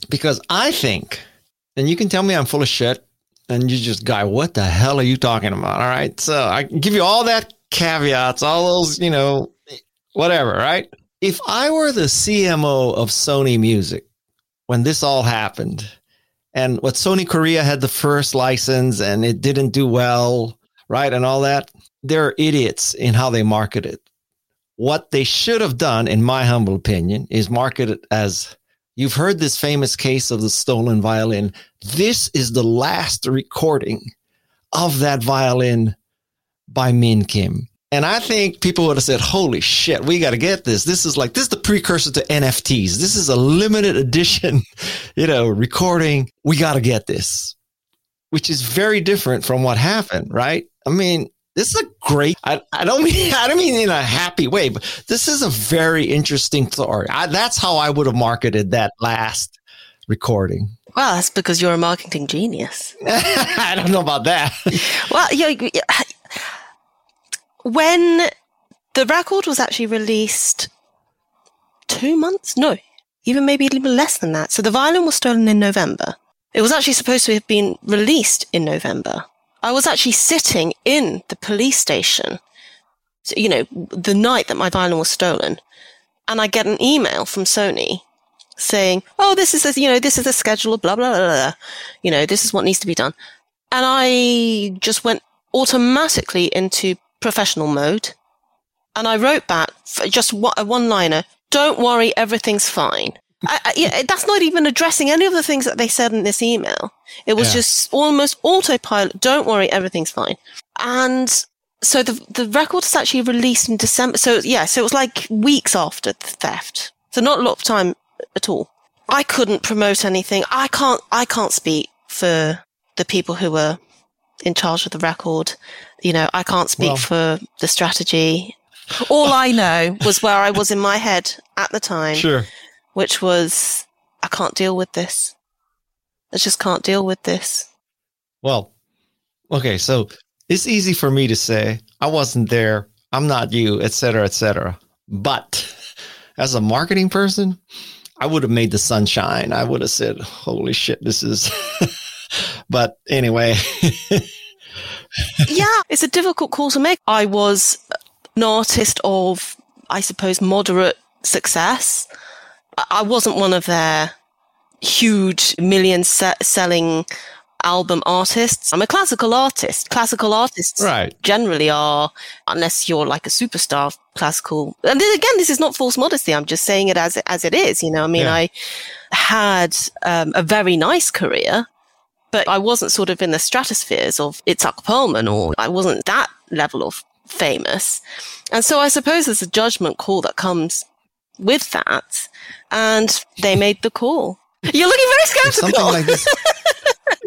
Because I think, and you can tell me I'm full of shit, and you just guy, what the hell are you talking about? All right. So I give you all that caveats, all those, you know, whatever, right? If I were the CMO of Sony Music when this all happened, and what Sony Korea had the first license and it didn't do well, right? And all that, they're idiots in how they market it. What they should have done, in my humble opinion, is market it as you've heard this famous case of the stolen violin. This is the last recording of that violin by Min Kym. And I think people would have said, holy shit, we got to get this. This is like, this is the precursor to NFTs. This is a limited *laughs* edition, you know, recording. We got to get this, which is very different from what happened, right? I mean, this is a great, I, I don't mean, *laughs* I don't mean in a happy way, but this is a very interesting story. I, that's how I would have marketed that last recording. Well, that's because you're a marketing genius. *laughs* I don't know about that. well, yeah, when the record was actually released two months, no, even maybe a little less than that. So the violin was stolen in November. It was actually supposed to have been released in November. I was actually sitting in the police station, you know, the night that my violin was stolen. And I get an email from Sony saying, Oh, this is a, you know, this is a schedule, blah, blah, blah, blah. You know, this is what needs to be done. And I just went automatically into professional mode. And I wrote back just a one liner. Don't worry. Everything's fine. *laughs* I, I, yeah, that's not even addressing any of the things that they said in this email. It was yeah. just almost autopilot. Don't worry, everything's fine. And so the the record is actually released in December. So yeah, so it was like weeks after the theft. So not a lot of time at all. I couldn't promote anything. I can't. I can't speak for the people who were in charge of the record. You know, I can't speak well, for the strategy. All I know was where I was in my head at the time. Sure which was, I can't deal with this. I just can't deal with this. Well, okay, so it's easy for me to say, I wasn't there, I'm not you, etc., etc. But as a marketing person, I would have made the sunshine. I would have said, holy shit, this is. *laughs* but anyway. *laughs* yeah, it's a difficult call to make. I was an artist of, I suppose, moderate success. I wasn't one of their huge million se- selling album artists. I'm a classical artist. Classical artists right. generally are, unless you're like a superstar classical. And then again, this is not false modesty. I'm just saying it as, as it is. You know, I mean, yeah. I had um, a very nice career, but I wasn't sort of in the stratospheres of Itzhak Perlman or I wasn't that level of famous. And so I suppose there's a judgment call that comes with that and they made the call. You're looking very skeptical. Something like this. *laughs*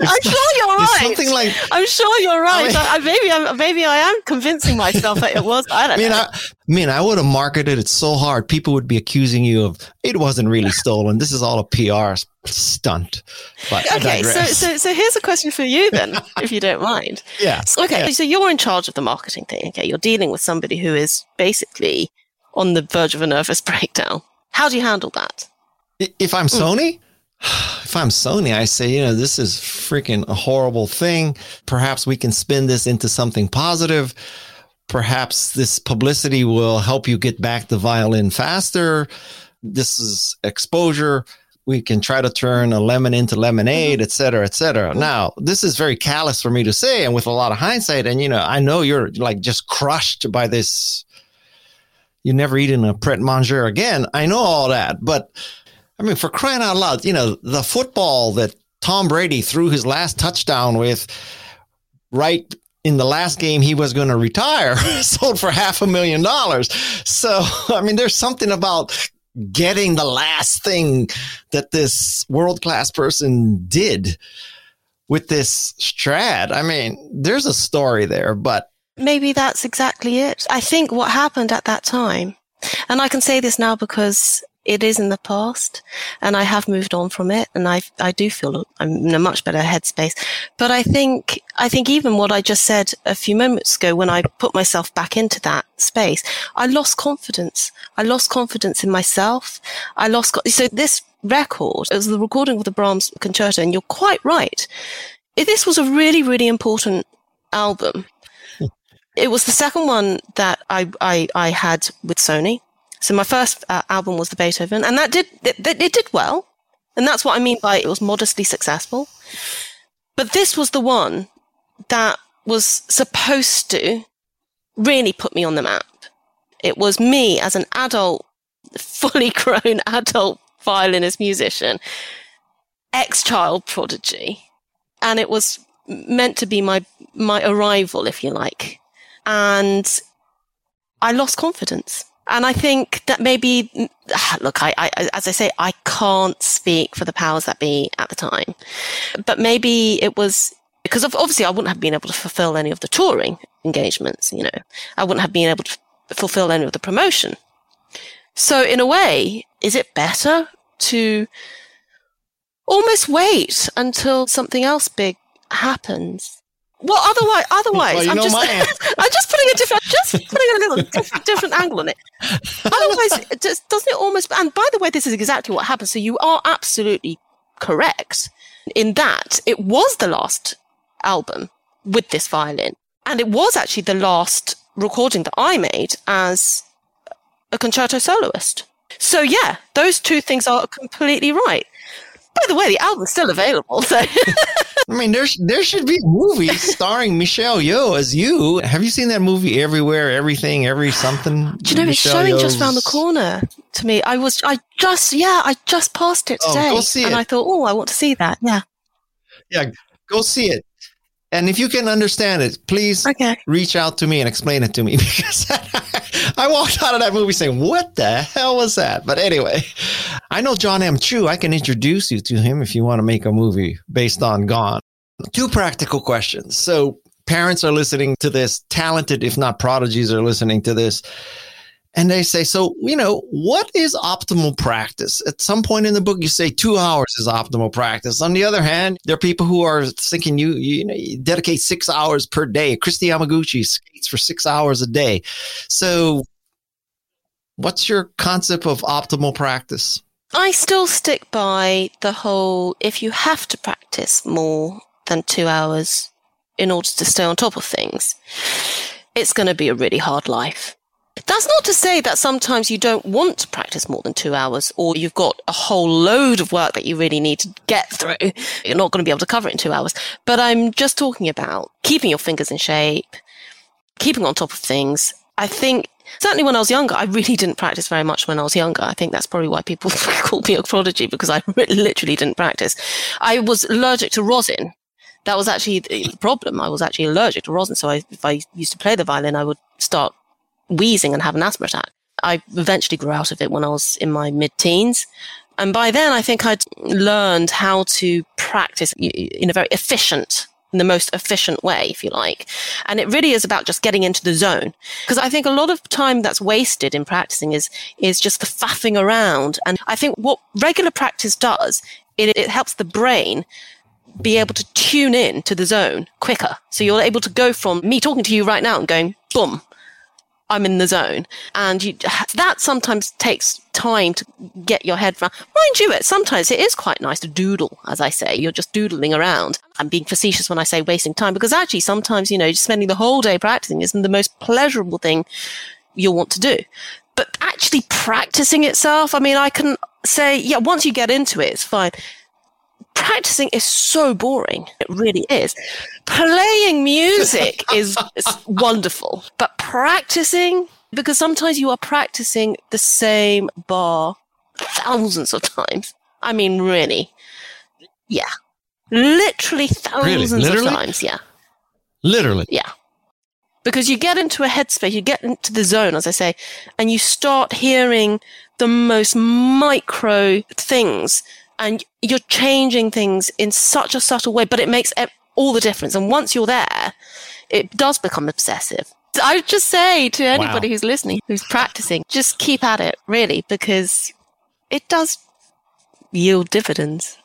I'm sure you're right. Something like I'm sure you're right. I mean, maybe I'm maybe I am convincing myself that it was. I don't I mean, know. I, mean, I would have marketed it so hard, people would be accusing you of it wasn't really *laughs* stolen. This is all a PR stunt. But okay, so so so here's a question for you then, *laughs* if you don't mind. *laughs* Yeah. Okay, yeah. so you're in charge of the marketing thing. Okay, you're dealing with somebody who is basically on the verge of a nervous breakdown. How do you handle that? If I'm hmm. Sony, *sighs* if I'm Sony, I say, you know, this is freaking a horrible thing. Perhaps we can spin this into something positive. Perhaps this publicity will help you get back the violin faster. This is exposure. We can try to turn a lemon into lemonade, et cetera, et cetera. Now, this is very callous for me to say, and with a lot of hindsight. And, you know, I know you're like just crushed by this you never eat in a Pret Manger again. I know all that, but I mean, for crying out loud, you know, the football that Tom Brady threw his last touchdown with right in the last game he was going to retire *laughs* sold for half a million dollars. So, *laughs* I mean, there's something about getting the last thing that this world class person did with this Strad. I mean, there's a story there, but maybe that's exactly it. I think what happened at that time, and I can say this now because it is in the past and I have moved on from it and I, I do feel I'm in a much better headspace. But I think, I think even what I just said a few moments ago when I put myself back into that space, I lost confidence. I lost confidence in myself. I lost, so this record, it was the recording of the Brahms concerto and you're quite right. This was a really, really important album. Hmm. it was the second one that I, I, I had with Sony. So my first uh, album was the Beethoven, and that did it, it did well, and that's what I mean by it was modestly successful. But this was the one that was supposed to really put me on the map. It was me as an adult, *laughs* fully grown adult violinist musician, ex child prodigy, and it was meant to be my my arrival, if you like, and I lost confidence. And I think that maybe, *sighs* look, I, I, as I say, I can't speak for the powers that be at the time, but maybe it was because obviously I wouldn't have been able to fulfill any of the touring engagements. You know, I wouldn't have been able to fulfill any of the promotion. So in a way, is it better to almost wait until something else big happens well, otherwise, otherwise, well, I'm, just, *laughs* I'm just putting a different, just putting a little different, different angle on it. Otherwise, it just, doesn't it almost? And by the way, this is exactly what happened. So you are absolutely correct in that it was the last album with this violin, and it was actually the last recording that I made as a concerto soloist. So yeah, those two things are completely right. By the way, the album's still available. So. *laughs* I mean, there there should be a movie *laughs* starring Michelle Yeoh as you. Have you seen that movie? Everywhere, everything, every something. Do you know Michelle it's showing Yeoh's... just around the corner to me? I was, I just, yeah, I just passed it today, oh, go see and it. I thought, oh, I want to see that. Yeah. Yeah, go see it. And if you can understand it, please okay. reach out to me and explain it to me *laughs* because *laughs* I walked out of that movie saying, What the hell was that? But anyway, I know John M. Chu. I can introduce you to him if you want to make a movie based on Gone. Two practical questions. So, parents are listening to this, talented, if not prodigies, are listening to this and they say, so, you know, what is optimal practice? At some point in the book, you say two hours is optimal practice. On the other hand, there are people who are thinking you, you, know, you dedicate six hours per day. Kristi Yamaguchi skates for six hours a day. So, what's your concept of optimal practice? I still stick by the whole if you have to practice more than two hours in order to stay on top of things, it's going to be a really hard life. That's not to say that sometimes you don't want to practice more than two hours or you've got a whole load of work that you really need to get through. You're not going to be able to cover it in two hours. But I'm just talking about keeping your fingers in shape, keeping on top of things. I think certainly when I was younger, I really didn't practice very much when I was younger. I think that's probably why people *laughs* call me a prodigy because I *laughs* literally didn't practice. I was allergic to rosin. That was actually the problem. I was actually allergic to rosin. So I, if I used to play the violin, I would start wheezing and have an asthma attack. I eventually grew out of it when I was in my mid teens. And by then, I think I'd learned how to practice in a very efficient, in the most efficient way, if you like. And it really is about just getting into the zone. Because I think a lot of time that's wasted in practicing is, is just the faffing around. And I think what regular practice does, it, it helps the brain be able to tune in to the zone quicker. So you're able to go from me talking to you right now and going, boom, I'm in the zone. And you, that sometimes takes time to get your head around. Mind you, it sometimes it is quite nice to doodle, as I say. You're just doodling around. I'm being facetious when I say wasting time because actually sometimes, you know, spending the whole day practicing isn't the most pleasurable thing you'll want to do. But actually practicing itself, I mean, I can say, yeah, once you get into it, it's fine practicing is so boring. It really is. Playing music *laughs* is, wonderful, but practicing, because sometimes you are practicing the same bar thousands of times. I mean, really. Yeah. Literally thousands really? Literally? of times. Yeah. Literally. Yeah. Because you get into a headspace, you get into the zone, as I say, and you start hearing the most micro things and you're changing things in such a subtle way, but it makes all the difference. And once you're there, it does become obsessive. I would just say to anybody wow. who's listening, who's practicing, just keep at it, really, because it does yield dividends.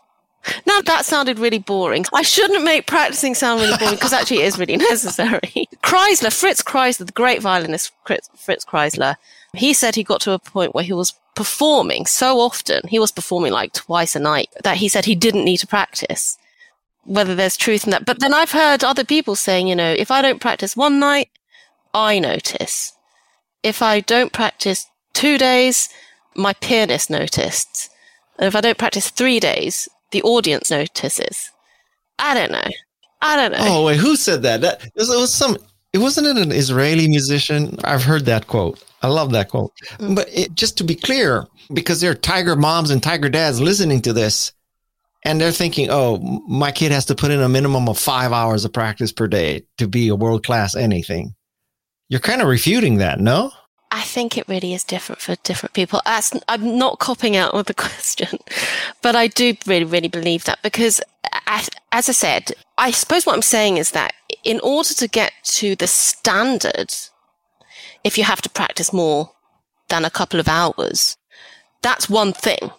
Now that sounded really boring. I shouldn't make practicing sound really boring because actually it is really *laughs* necessary. Kreisler, Fritz Kreisler, the great violinist Fritz Kreisler, he said he got to a point where he was performing so often, he was performing like twice a night, that he said he didn't need to practice. Whether there's truth in that. But then I've heard other people saying, you know, if I don't practice one night, I notice. If I don't practice two days, my pianist noticed. And if I don't practice three days, the audience notices. I don't know. I don't know. Oh wait, who said that? That it was, it was some. It wasn't it an Israeli musician. I've heard that quote. I love that quote. But it, just to be clear, because there are tiger moms and tiger dads listening to this, and they're thinking, "Oh, my kid has to put in a minimum of five hours of practice per day to be a world class anything." You're kind of refuting that, no? I think it really is different for different people. I'm not copping out with the *laughs* question, but I do really, really believe that because, as, as I said, I suppose what I'm saying is that in order to get to the standard, if you have to practice more than a couple of hours, that's one thing.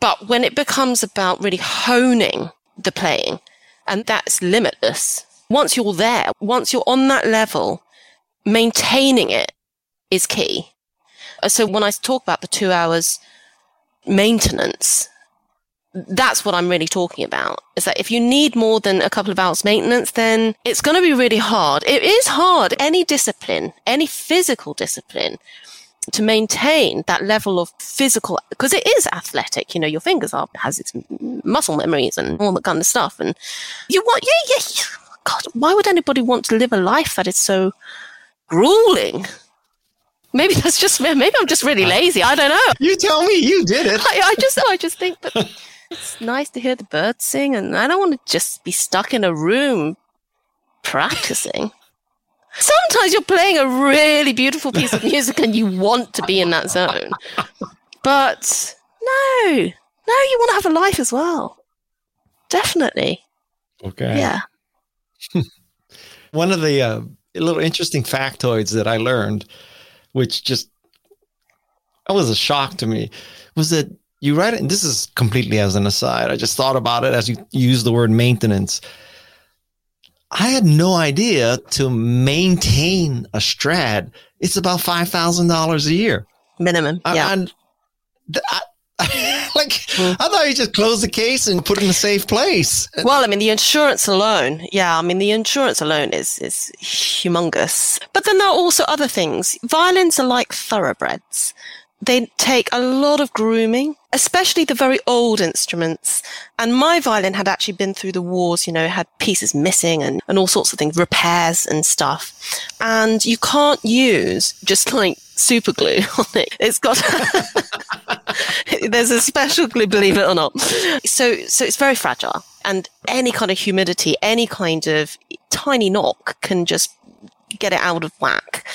But when it becomes about really honing the playing, and that's limitless, once you're there, once you're on that level, maintaining it is key. So when I talk about the two hours maintenance, that's what I'm really talking about. Is that if you need more than a couple of hours maintenance, then it's going to be really hard. It is hard. Any discipline, any physical discipline to maintain that level of physical, because it is athletic. You know, your fingers are, has its muscle memories and all that kind of stuff. And you want, yeah, yeah. God, why would anybody want to live a life that is so grueling? Maybe that's just maybe I'm just really uh, lazy. I don't know. You tell me. You did it. I, I just I just think that *laughs* it's nice to hear the birds sing, and I don't want to just be stuck in a room practicing. Sometimes you're playing a really beautiful piece of music and you want to be in that zone, but no, no, you want to have a life as well. Definitely. Okay. Yeah. *laughs* One of the uh, little interesting factoids that I learned which just that was a shock to me, was that you write it, and this is completely as an aside. I just thought about it as you use the word maintenance. I had no idea to maintain a Strad, it's about five thousand dollars a year minimum. Yeah. I, I, *laughs* like mm. I thought you just close the case and put it in a safe place. Well, I mean, the insurance alone, yeah, I mean, the insurance alone is is humongous. But then there are also other things. Violins are like thoroughbreds. They take a lot of grooming, especially the very old instruments. And my violin had actually been through the wars, you know, had pieces missing and, and all sorts of things, repairs and stuff. And you can't use just like super glue *laughs* on it. It's got *laughs* there's a special glue, believe it or not. So so it's very fragile, and any kind of humidity, any kind of tiny knock can just get it out of whack.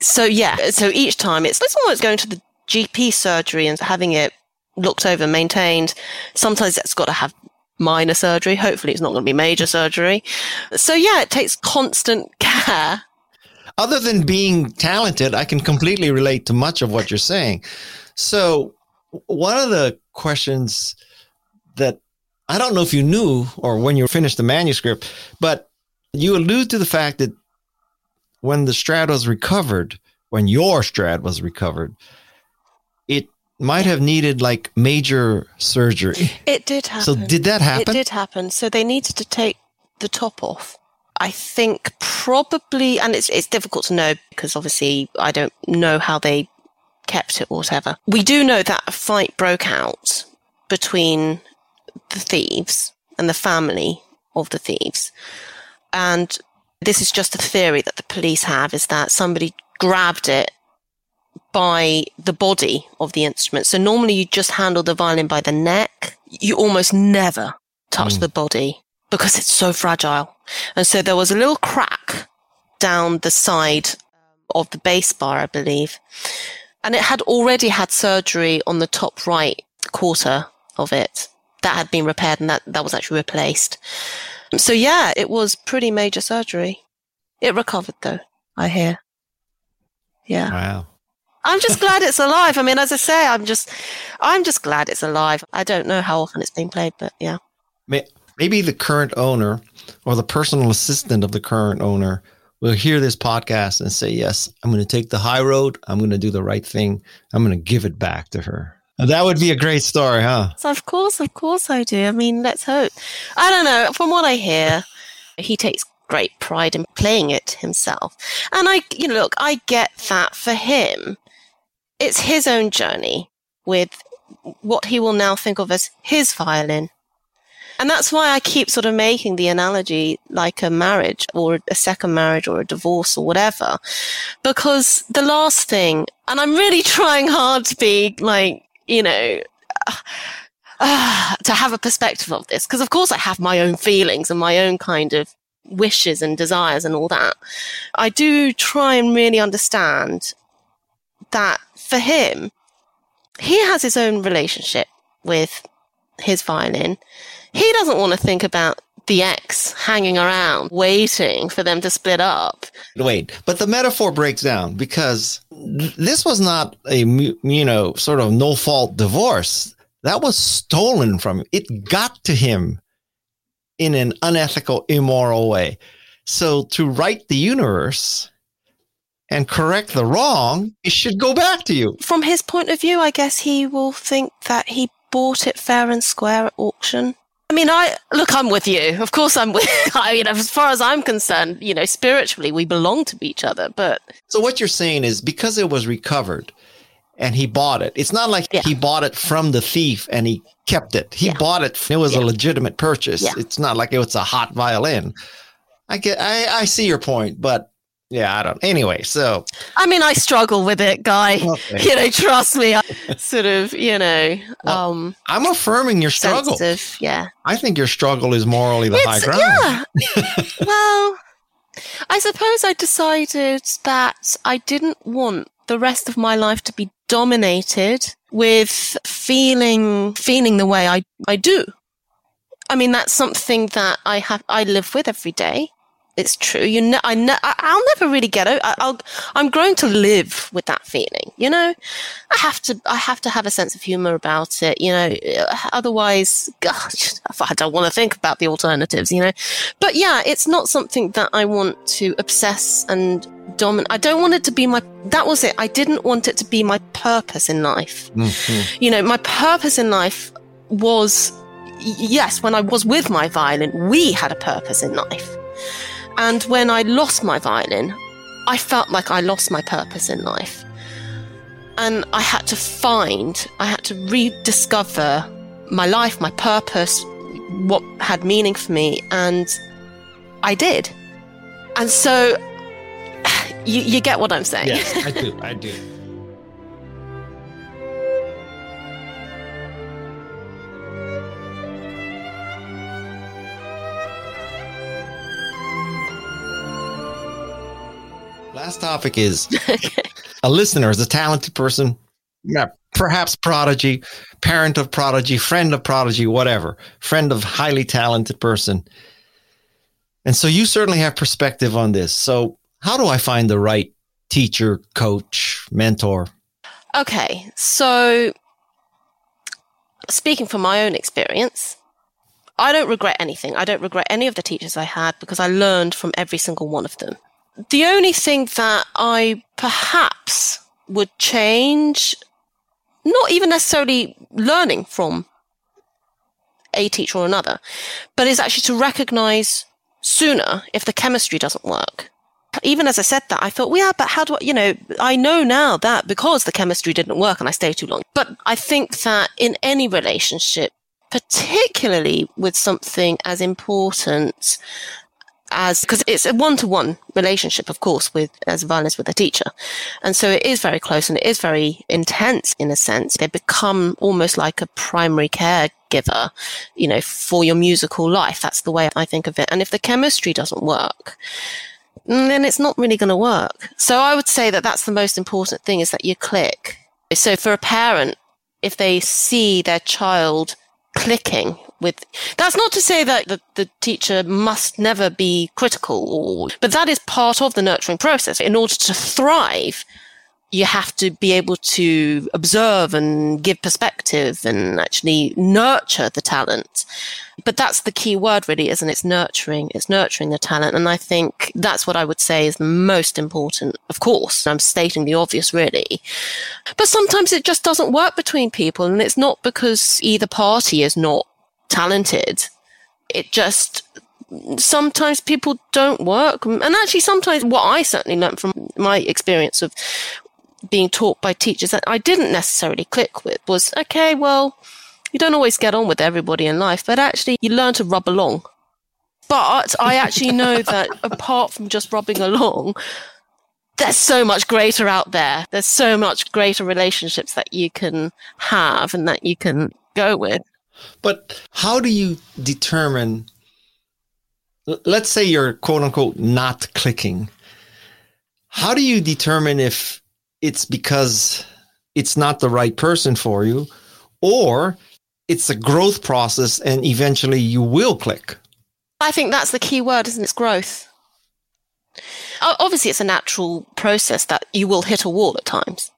So yeah, so each time it's it's almost going to the GP surgery and having it looked over, maintained. Sometimes it's got to have minor surgery. Hopefully, it's not going to be major surgery. So yeah, it takes constant care other than being talented, I can completely relate to much of what you're saying. So, one of the questions that I don't know if you knew or when you finished the manuscript, but you allude to the fact that when the Strad was recovered, when your Strad was recovered, might have needed like major surgery. It did happen. So, did that happen? It did happen. So, they needed to take the top off. I think probably, and it's, it's difficult to know because obviously I don't know how they kept it or whatever. We do know that a fight broke out between the thieves and the family of the thieves. And this is just a theory that the police have is that somebody grabbed it by the body of the instrument. So normally you just handle the violin by the neck. You almost never touch mm. the body because it's so fragile. And so there was a little crack down the side of the bass bar, I believe. And it had already had surgery on the top right quarter of it. That had been repaired and that, that was actually replaced. So yeah, it was pretty major surgery. It recovered though, I hear. Yeah. Wow. I'm just glad it's alive. I mean, as I say, I'm just, I'm just glad it's alive. I don't know how often it's being played, but yeah. Maybe the current owner or the personal assistant of the current owner will hear this podcast and say, yes, I'm going to take the high road. I'm going to do the right thing. I'm going to give it back to her. That would be a great story, huh? So of course, of course I do. I mean, let's hope. I don't know. From what I hear, he takes great pride in playing it himself. And I, you know, look, I get that for him. It's his own journey with what he will now think of as his violin. And that's why I keep sort of making the analogy like a marriage or a second marriage or a divorce or whatever. Because the last thing, and I'm really *laughs* trying hard to be like, you know, *sighs* uh, to have a perspective of this. Because of course I have my own feelings and my own kind of wishes and desires and all that. I do try and really understand that for him, he has his own relationship with his violin. He doesn't want to think about the ex hanging around waiting for them to split up. Wait, but the metaphor breaks down because this was not a you know sort of no fault divorce. That was stolen from him. It got to him in an unethical, immoral way. So to right the universe and correct the wrong, it should go back to you. From his point of view, I guess he will think that he bought it fair and square at auction. I mean, I look, I'm with you. Of course, I'm with, *laughs* I mean, as far as I'm concerned, you know, spiritually, we belong to each other, but. So what you're saying is because it was recovered and he bought it, it's not like yeah. he bought it from the thief and he kept it. He yeah. bought it. It was yeah. a legitimate purchase. It's not like it was a hot violin. I get, I, I see your point, but yeah, I don't. Anyway, so I mean, I struggle with it, guy. Okay. *laughs* You know, trust me. I sort of, you know, well, um, I'm affirming your struggle. Yeah, I think your struggle is morally the it's, high ground. Yeah. *laughs* well, I suppose I decided that I didn't want the rest of my life to be dominated with feeling feeling the way I I do. I mean, that's something that I have I live with every day it's true. You know, I ne- I'll never really get it. I'll, I'm growing to live with that feeling. You know, I have to, I have to have a sense of humor about it. You know, otherwise, *laughs* gosh, I don't want to think about the alternatives. You know, but yeah, it's not something that I want to obsess and dominate. I don't want it to be my. That was it. I didn't want it to be my purpose in life. Mm-hmm. You know, my purpose in life was yes, when I was with my violin, we had a purpose in life. And when I lost my violin, I felt like I lost my purpose in life. And I had to find, I had to rediscover my life, my purpose, what had meaning for me. And I did. And so *sighs* you, you get what I'm saying. Yes, I do. I do. *laughs* Last topic is *laughs* a listener is a talented person, perhaps prodigy, parent of prodigy, friend of prodigy, whatever, friend of highly talented person. And so you certainly have perspective on this. So, how do I find the right teacher, coach, mentor? Okay. So, speaking from my own experience, I don't regret anything. I don't regret any of the teachers I had because I learned from every single one of them the only thing that I perhaps would change, not even necessarily learning from a teacher or another, but is actually to recognize sooner if the chemistry doesn't work. Even as I said that, I thought, well, yeah, but how do I, you know, I know now that because the chemistry didn't work and I stayed too long. But I think that in any relationship, particularly with something as important as because it's a one-to-one relationship of course with as a violinist with a teacher. And so it is very close and it is very intense in a sense. They become almost like a primary caregiver you know for your musical life. That's the way i think of it. And if the chemistry doesn't work then it's not really going to work. So i would say that that's the most important thing is that you click. So for a parent if they see their child clicking with that's not to say that the, the teacher must never be critical or but that is part of the nurturing process in order to thrive you have to be able to observe and give perspective and actually nurture the talent. But that's the key word really, isn't it? It's nurturing. It's nurturing the talent. And I think that's what I would say is the most important. Of course, I'm stating the obvious really. But sometimes it just doesn't work between people. And it's not because either party is not talented. It just, sometimes people don't work. And actually, sometimes what I certainly learned from my experience of being taught by teachers that I didn't necessarily click with was okay, well, you don't always get on with everybody in life, but actually you learn to rub along. But I actually know *laughs* that apart from just rubbing along, there's so much greater out there. There's so much greater relationships that you can have and that you can go with. But how do you determine? Let's say you're quote unquote not clicking. How do you determine if it's because it's not the right person for you, or it's a growth process and eventually you will click. I think that's the key word, isn't it? It's growth. Obviously, it's a natural process that you will hit a wall at times.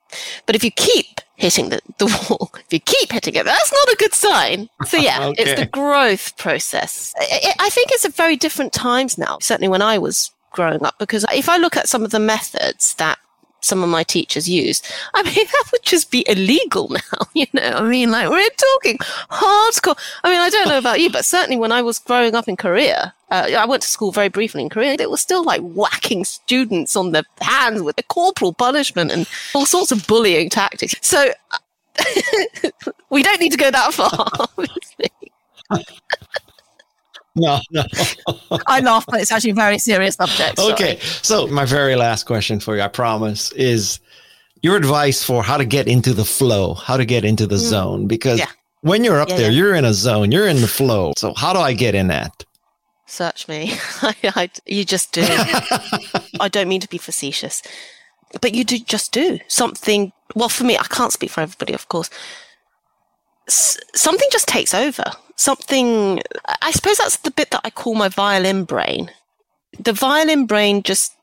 But if you keep hitting the, the wall, *laughs* if you keep hitting it, that's not a good sign. So yeah, okay. *laughs* it's the growth process. I, I think it's at very different times now, certainly when I was growing up, because if I look at some of the methods that some of my teachers use. I mean, *laughs* that would just be illegal now, *laughs* you know. I mean, like we're talking hardcore. I mean, I don't know about you, but certainly when I was growing up in Korea, uh, I went to school very briefly in Korea. It was still like whacking students on the hands with a corporal punishment and all sorts of bullying tactics. So *laughs* we don't need to go that far, obviously. No, no. I laugh, but it's actually a very serious subject. Okay. So, my very last question for you, I promise, is your advice for how to get into the flow, how to get into the mm. zone. Because yeah. when you're up yeah, there, yeah. you're in a zone, you're in the flow. So, how do I get in that? Search me. *laughs* I, I, you just do. *laughs* I don't mean to be facetious, but you do just do something. Well, for me, I can't speak for everybody, of course. S- something just takes over something, I suppose that's the bit that I call my violin brain. The violin brain just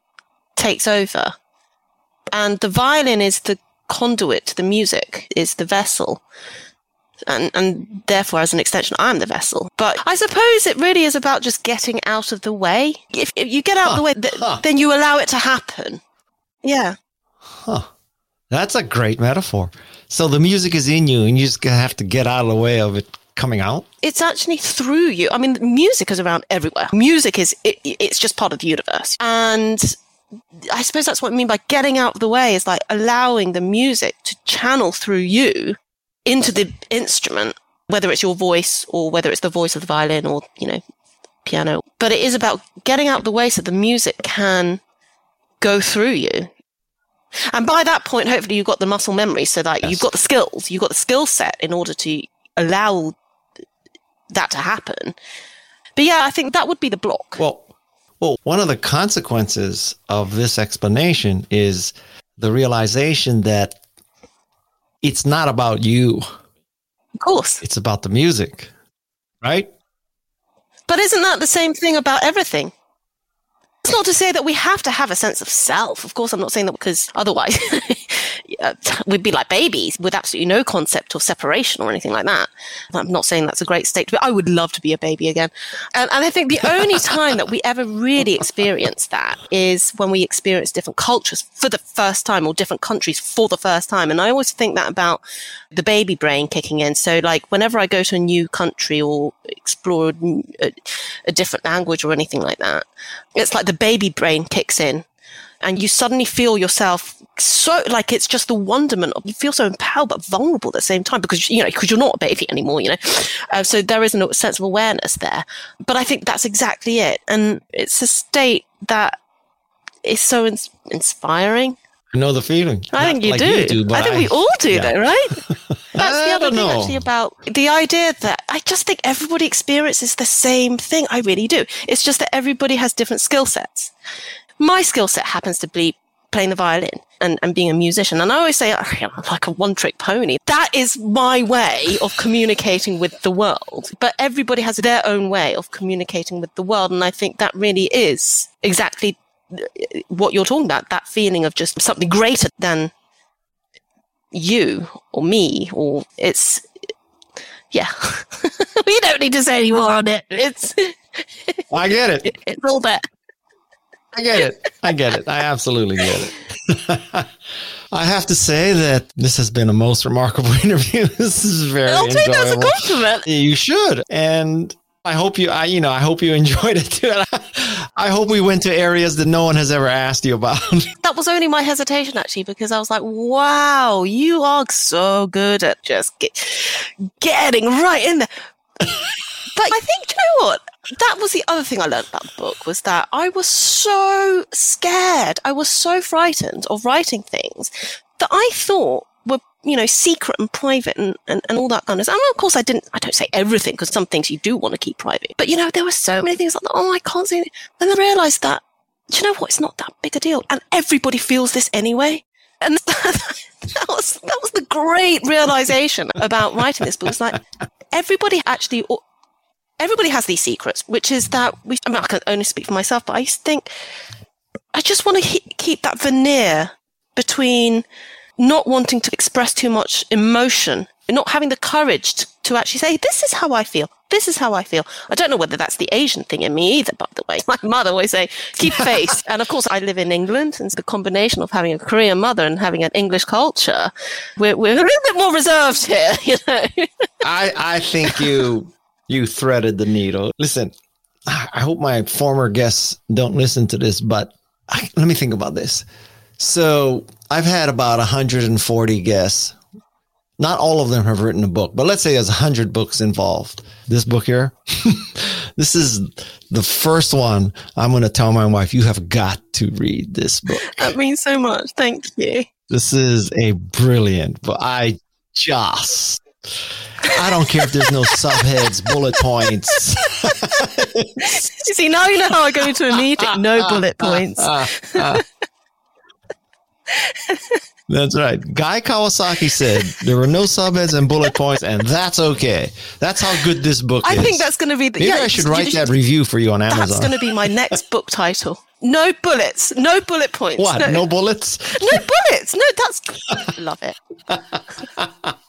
takes over. And the violin is the conduit to the music, is the vessel. And, and therefore, as an extension, I'm the vessel. But I suppose it really is about just getting out of the way. If, if you get out huh, of the way, th- huh. then you allow it to happen. Yeah. Huh. That's a great metaphor. So the music is in you, and you just have to get out of the way of it coming out? It's actually through you. I mean, music is around everywhere. Music is, it, it's just part of the universe. And I suppose that's what I mean by getting out of the way is like allowing the music to channel through you into the instrument, whether it's your voice or whether it's the voice of the violin or, you know, piano. But it is about getting out of the way so the music can go through you. And by that point, hopefully you've got the muscle memory so that yes. you've got the skills, you've got the skill set in order to allow that to happen. But yeah, I think that would be the block. Well, well, one of the consequences of this explanation is the realization that it's not about you. Of course. It's about the music, right? But isn't that the same thing about everything? It's not to say that we have to have a sense of self. Of course, I'm not saying that because otherwise *laughs* Uh, *laughs* we'd be like babies with absolutely no concept of separation or anything like that. I'm not saying that's a great state, but I would love to be a baby again. And, and I think the only *laughs* time that we ever really experience that is when we experience different cultures for the first time or different countries for the first time. And I always think that about the baby brain kicking in. So like whenever I go to a new country or explore a, a different language or anything like that, it's like the baby brain kicks in and you suddenly feel yourself so like it's just the wonderment of you feel so empowered but vulnerable at the same time because you know because you're not a baby anymore you know uh, so there is a sense of awareness there but i think that's exactly it and it's a state that is so ins- inspiring I know the feeling. I think you, like do. you do. I think I, we all do, yeah. though, right? *laughs* That's the other thing, know. actually, about the idea that I just think everybody experiences the same thing. I really do. It's just that everybody has different skill sets. My skill set happens to be playing the violin and, and being a musician. And I always say, oh, I'm like a one trick pony. That is my way of communicating with the world. But everybody has their own way of communicating with the world. And I think that really is exactly uh, what you're talking about. That feeling of just something greater than you or me or it's yeah. *laughs* we don't need to say any more on it. It's I get it. *laughs* It's all there. I get it. I get it. I absolutely get it. *laughs* I have to say that this has been a most remarkable *laughs* interview. This is very I'll take that as a compliment. You should. And I hope you, I, you know, I hope you *laughs* enjoyed it too. I hope we went to areas that no one has ever asked you about. That was only my hesitation actually, because I was like, wow, you are so good at just get, getting right in there. but I think, you know what? That was the other thing I learned about the book was that I was so scared. I was so frightened of writing things that I thought were, you know, secret and private and, and, and all that kind of stuff. And of course I didn't, I don't say everything because some things you do want to keep private. But you know, there were so many things like, oh, I can't say it. Then I realized that, you know what? It's not that big a deal. And everybody feels this anyway. And *laughs* that was, that was the great realization about writing this book. It's like everybody actually, everybody has these secrets, which is that we, I mean, I can only speak for myself, but I think I just want to he- keep that veneer between not wanting to express too much emotion and not having the courage to, to actually say, this is how I feel. This is how I feel. I don't know whether that's the Asian thing in me either, by the way. *laughs* My mother always say, keep *laughs* face. and of course, I live in England. And it's the combination of having a Korean mother and having an English culture. We're, we're a little bit more reserved here, *laughs* you know. I, I think you, you threaded the needle. Listen, I hope my former guests don't listen to this, but I, let me think about this. So I've had about 140 guests. Not all of them have written a book, but let's say there's 100 books involved. This book here, *laughs* this is the first one I'm going to tell my wife, you have got to read this book. That means so much. Thank you. This is a brilliant, but I just, I don't care if there's no subheads, bullet points. You see, now you know how I go into a meeting. No bullet points. That's right. Guy Kawasaki said there were no subheads and bullet points, and that's okay. That's how good this book I is. I think that's going to be the. Maybe yeah, I should write that review for you on Amazon. That's going to be my next book title. No bullets. No bullet points. what? No, No bullets? no bullets. No, that's. Love it. *laughs*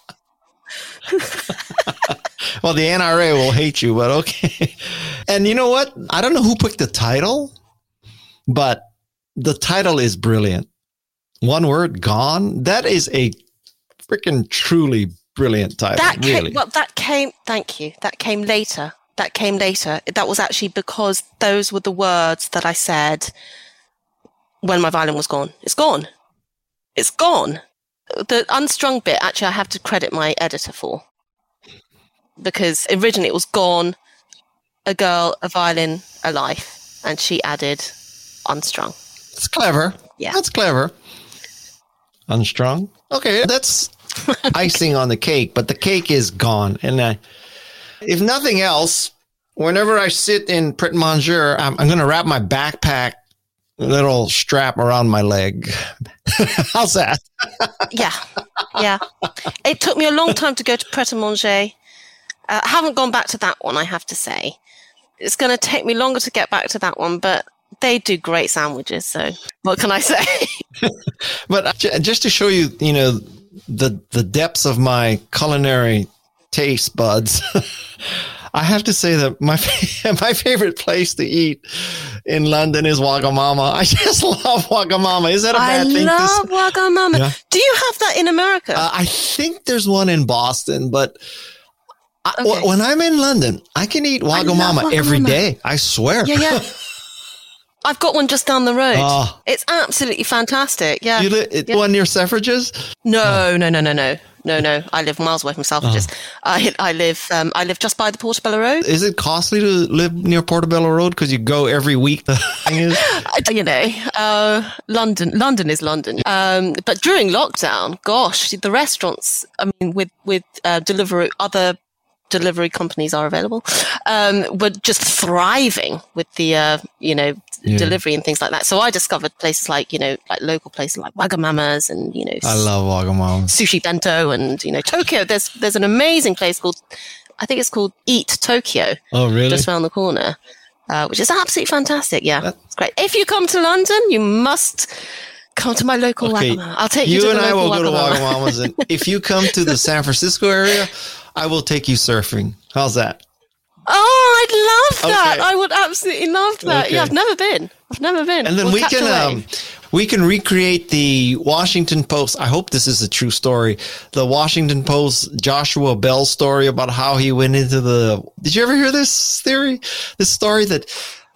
*laughs* Well, the NRA will hate you, but okay. And you know what? I don't know who picked the title, but the title is brilliant. One word, gone. That is a freaking truly brilliant title. That came, really. well, that came. Thank you. That came later. That came later. That was actually because those were the words that I said when my violin was gone. It's gone. It's gone. The unstrung bit, actually, I have to credit my editor for because originally it was gone, a girl, a violin, a life, and she added unstrung. It's clever. Yeah. That's clever. Unstrung. Okay, that's *laughs* icing on the cake, but the cake is gone. And uh, if nothing else, whenever I sit in Pret Manger, I'm, I'm going to wrap my backpack little strap around my leg. *laughs* How's that? Yeah, yeah. It took me a long time to go to Pret a Manger. Uh, I haven't gone back to that one, I have to say. It's going to take me longer to get back to that one, but they do great sandwiches. So what can I say? *laughs* But uh, just to show you, you know, the the depths of my culinary taste buds, *laughs* I have to say that my *laughs* my favorite place to eat in London is Wagamama. I just *laughs* love Wagamama. Is that a I bad thing? to love? Wagamama. Yeah. Do you have that in America? Uh, I think there's one in Boston, but I, Okay. w- when I'm in London, I can eat love Wagamama every Wagamama. day. I swear. yeah, yeah. *laughs* I've got one just down the road. Oh. It's absolutely fantastic. Yeah. You li- it, Yeah. one near Selfridges? No, no, no, no, no, no, no. I live miles away from Selfridges. Oh. I I live um, I live just by the Portobello Road. Is it costly to live near Portobello Road because you go every week? The *laughs* thing is, *laughs* I- you know, uh, London, London is London. Um, but during lockdown, gosh, the restaurants, I mean, with, with, uh, delivery, other delivery companies are available, um, were just thriving with the, uh, you know, Yeah. delivery and things like that. So I discovered places like, you know, like local places like Wagamama's and, you know, I love Wagamama. Sushi Bento and, you know, Tokyo. There's, there's an amazing place called, I think it's called Eat Tokyo Oh, really? just around the corner, uh, which is absolutely fantastic. Yeah, it's great. If you come to London, you must Come to my local okay. Wagamama. I'll take you. You and I will go to Wagamama's, and if you come to the San Francisco area, I will take you surfing. How's that? Oh, I'd love that. Okay. I would absolutely love that. Okay. Yeah, I've never been. I've never been. And then we'll we can um, we can recreate the Washington Post. I hope this is a true story. The Washington Post Joshua Bell story about how he went into the. Did you ever hear this theory? This story that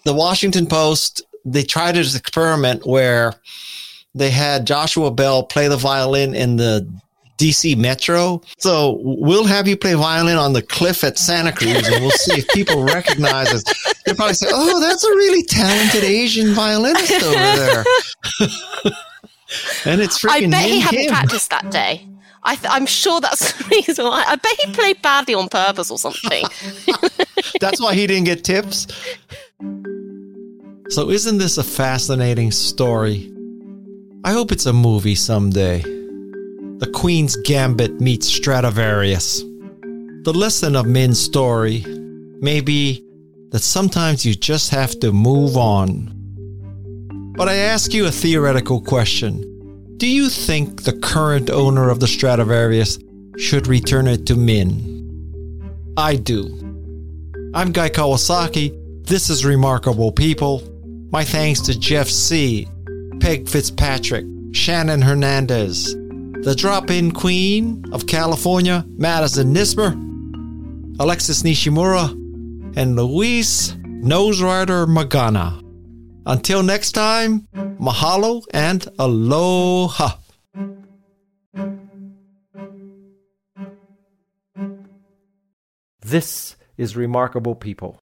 the Washington Post they tried this experiment where they had Joshua Bell play the violin in the DC Metro. So we'll have you play violin on the cliff at Santa Cruz and we'll see if people *laughs* recognize us. They'll probably say, Oh, that's a really talented Asian violinist over there. *laughs* and it's freaking I bet he hadn't practiced that day. I am sure that's the *laughs* reason why. I bet he played badly on purpose or something. that's why he didn't get tips. So, isn't this a fascinating story? I hope it's a movie someday. The Queen's Gambit meets Stradivarius. The lesson of Min's story may be that sometimes you just have to move on. But I ask you a theoretical question. Do you think the current owner of the Stradivarius should return it to Min? I do. I'm Guy Kawasaki. This is Remarkable People. My thanks to Jeff Sieh, Peg Fitzpatrick, Shannon Hernandez, the drop in queen of California, Madisun Nuismer, Alexis Nishimura, and Luis Noserider Magana. Until next time, mahalo and aloha. This is Remarkable People.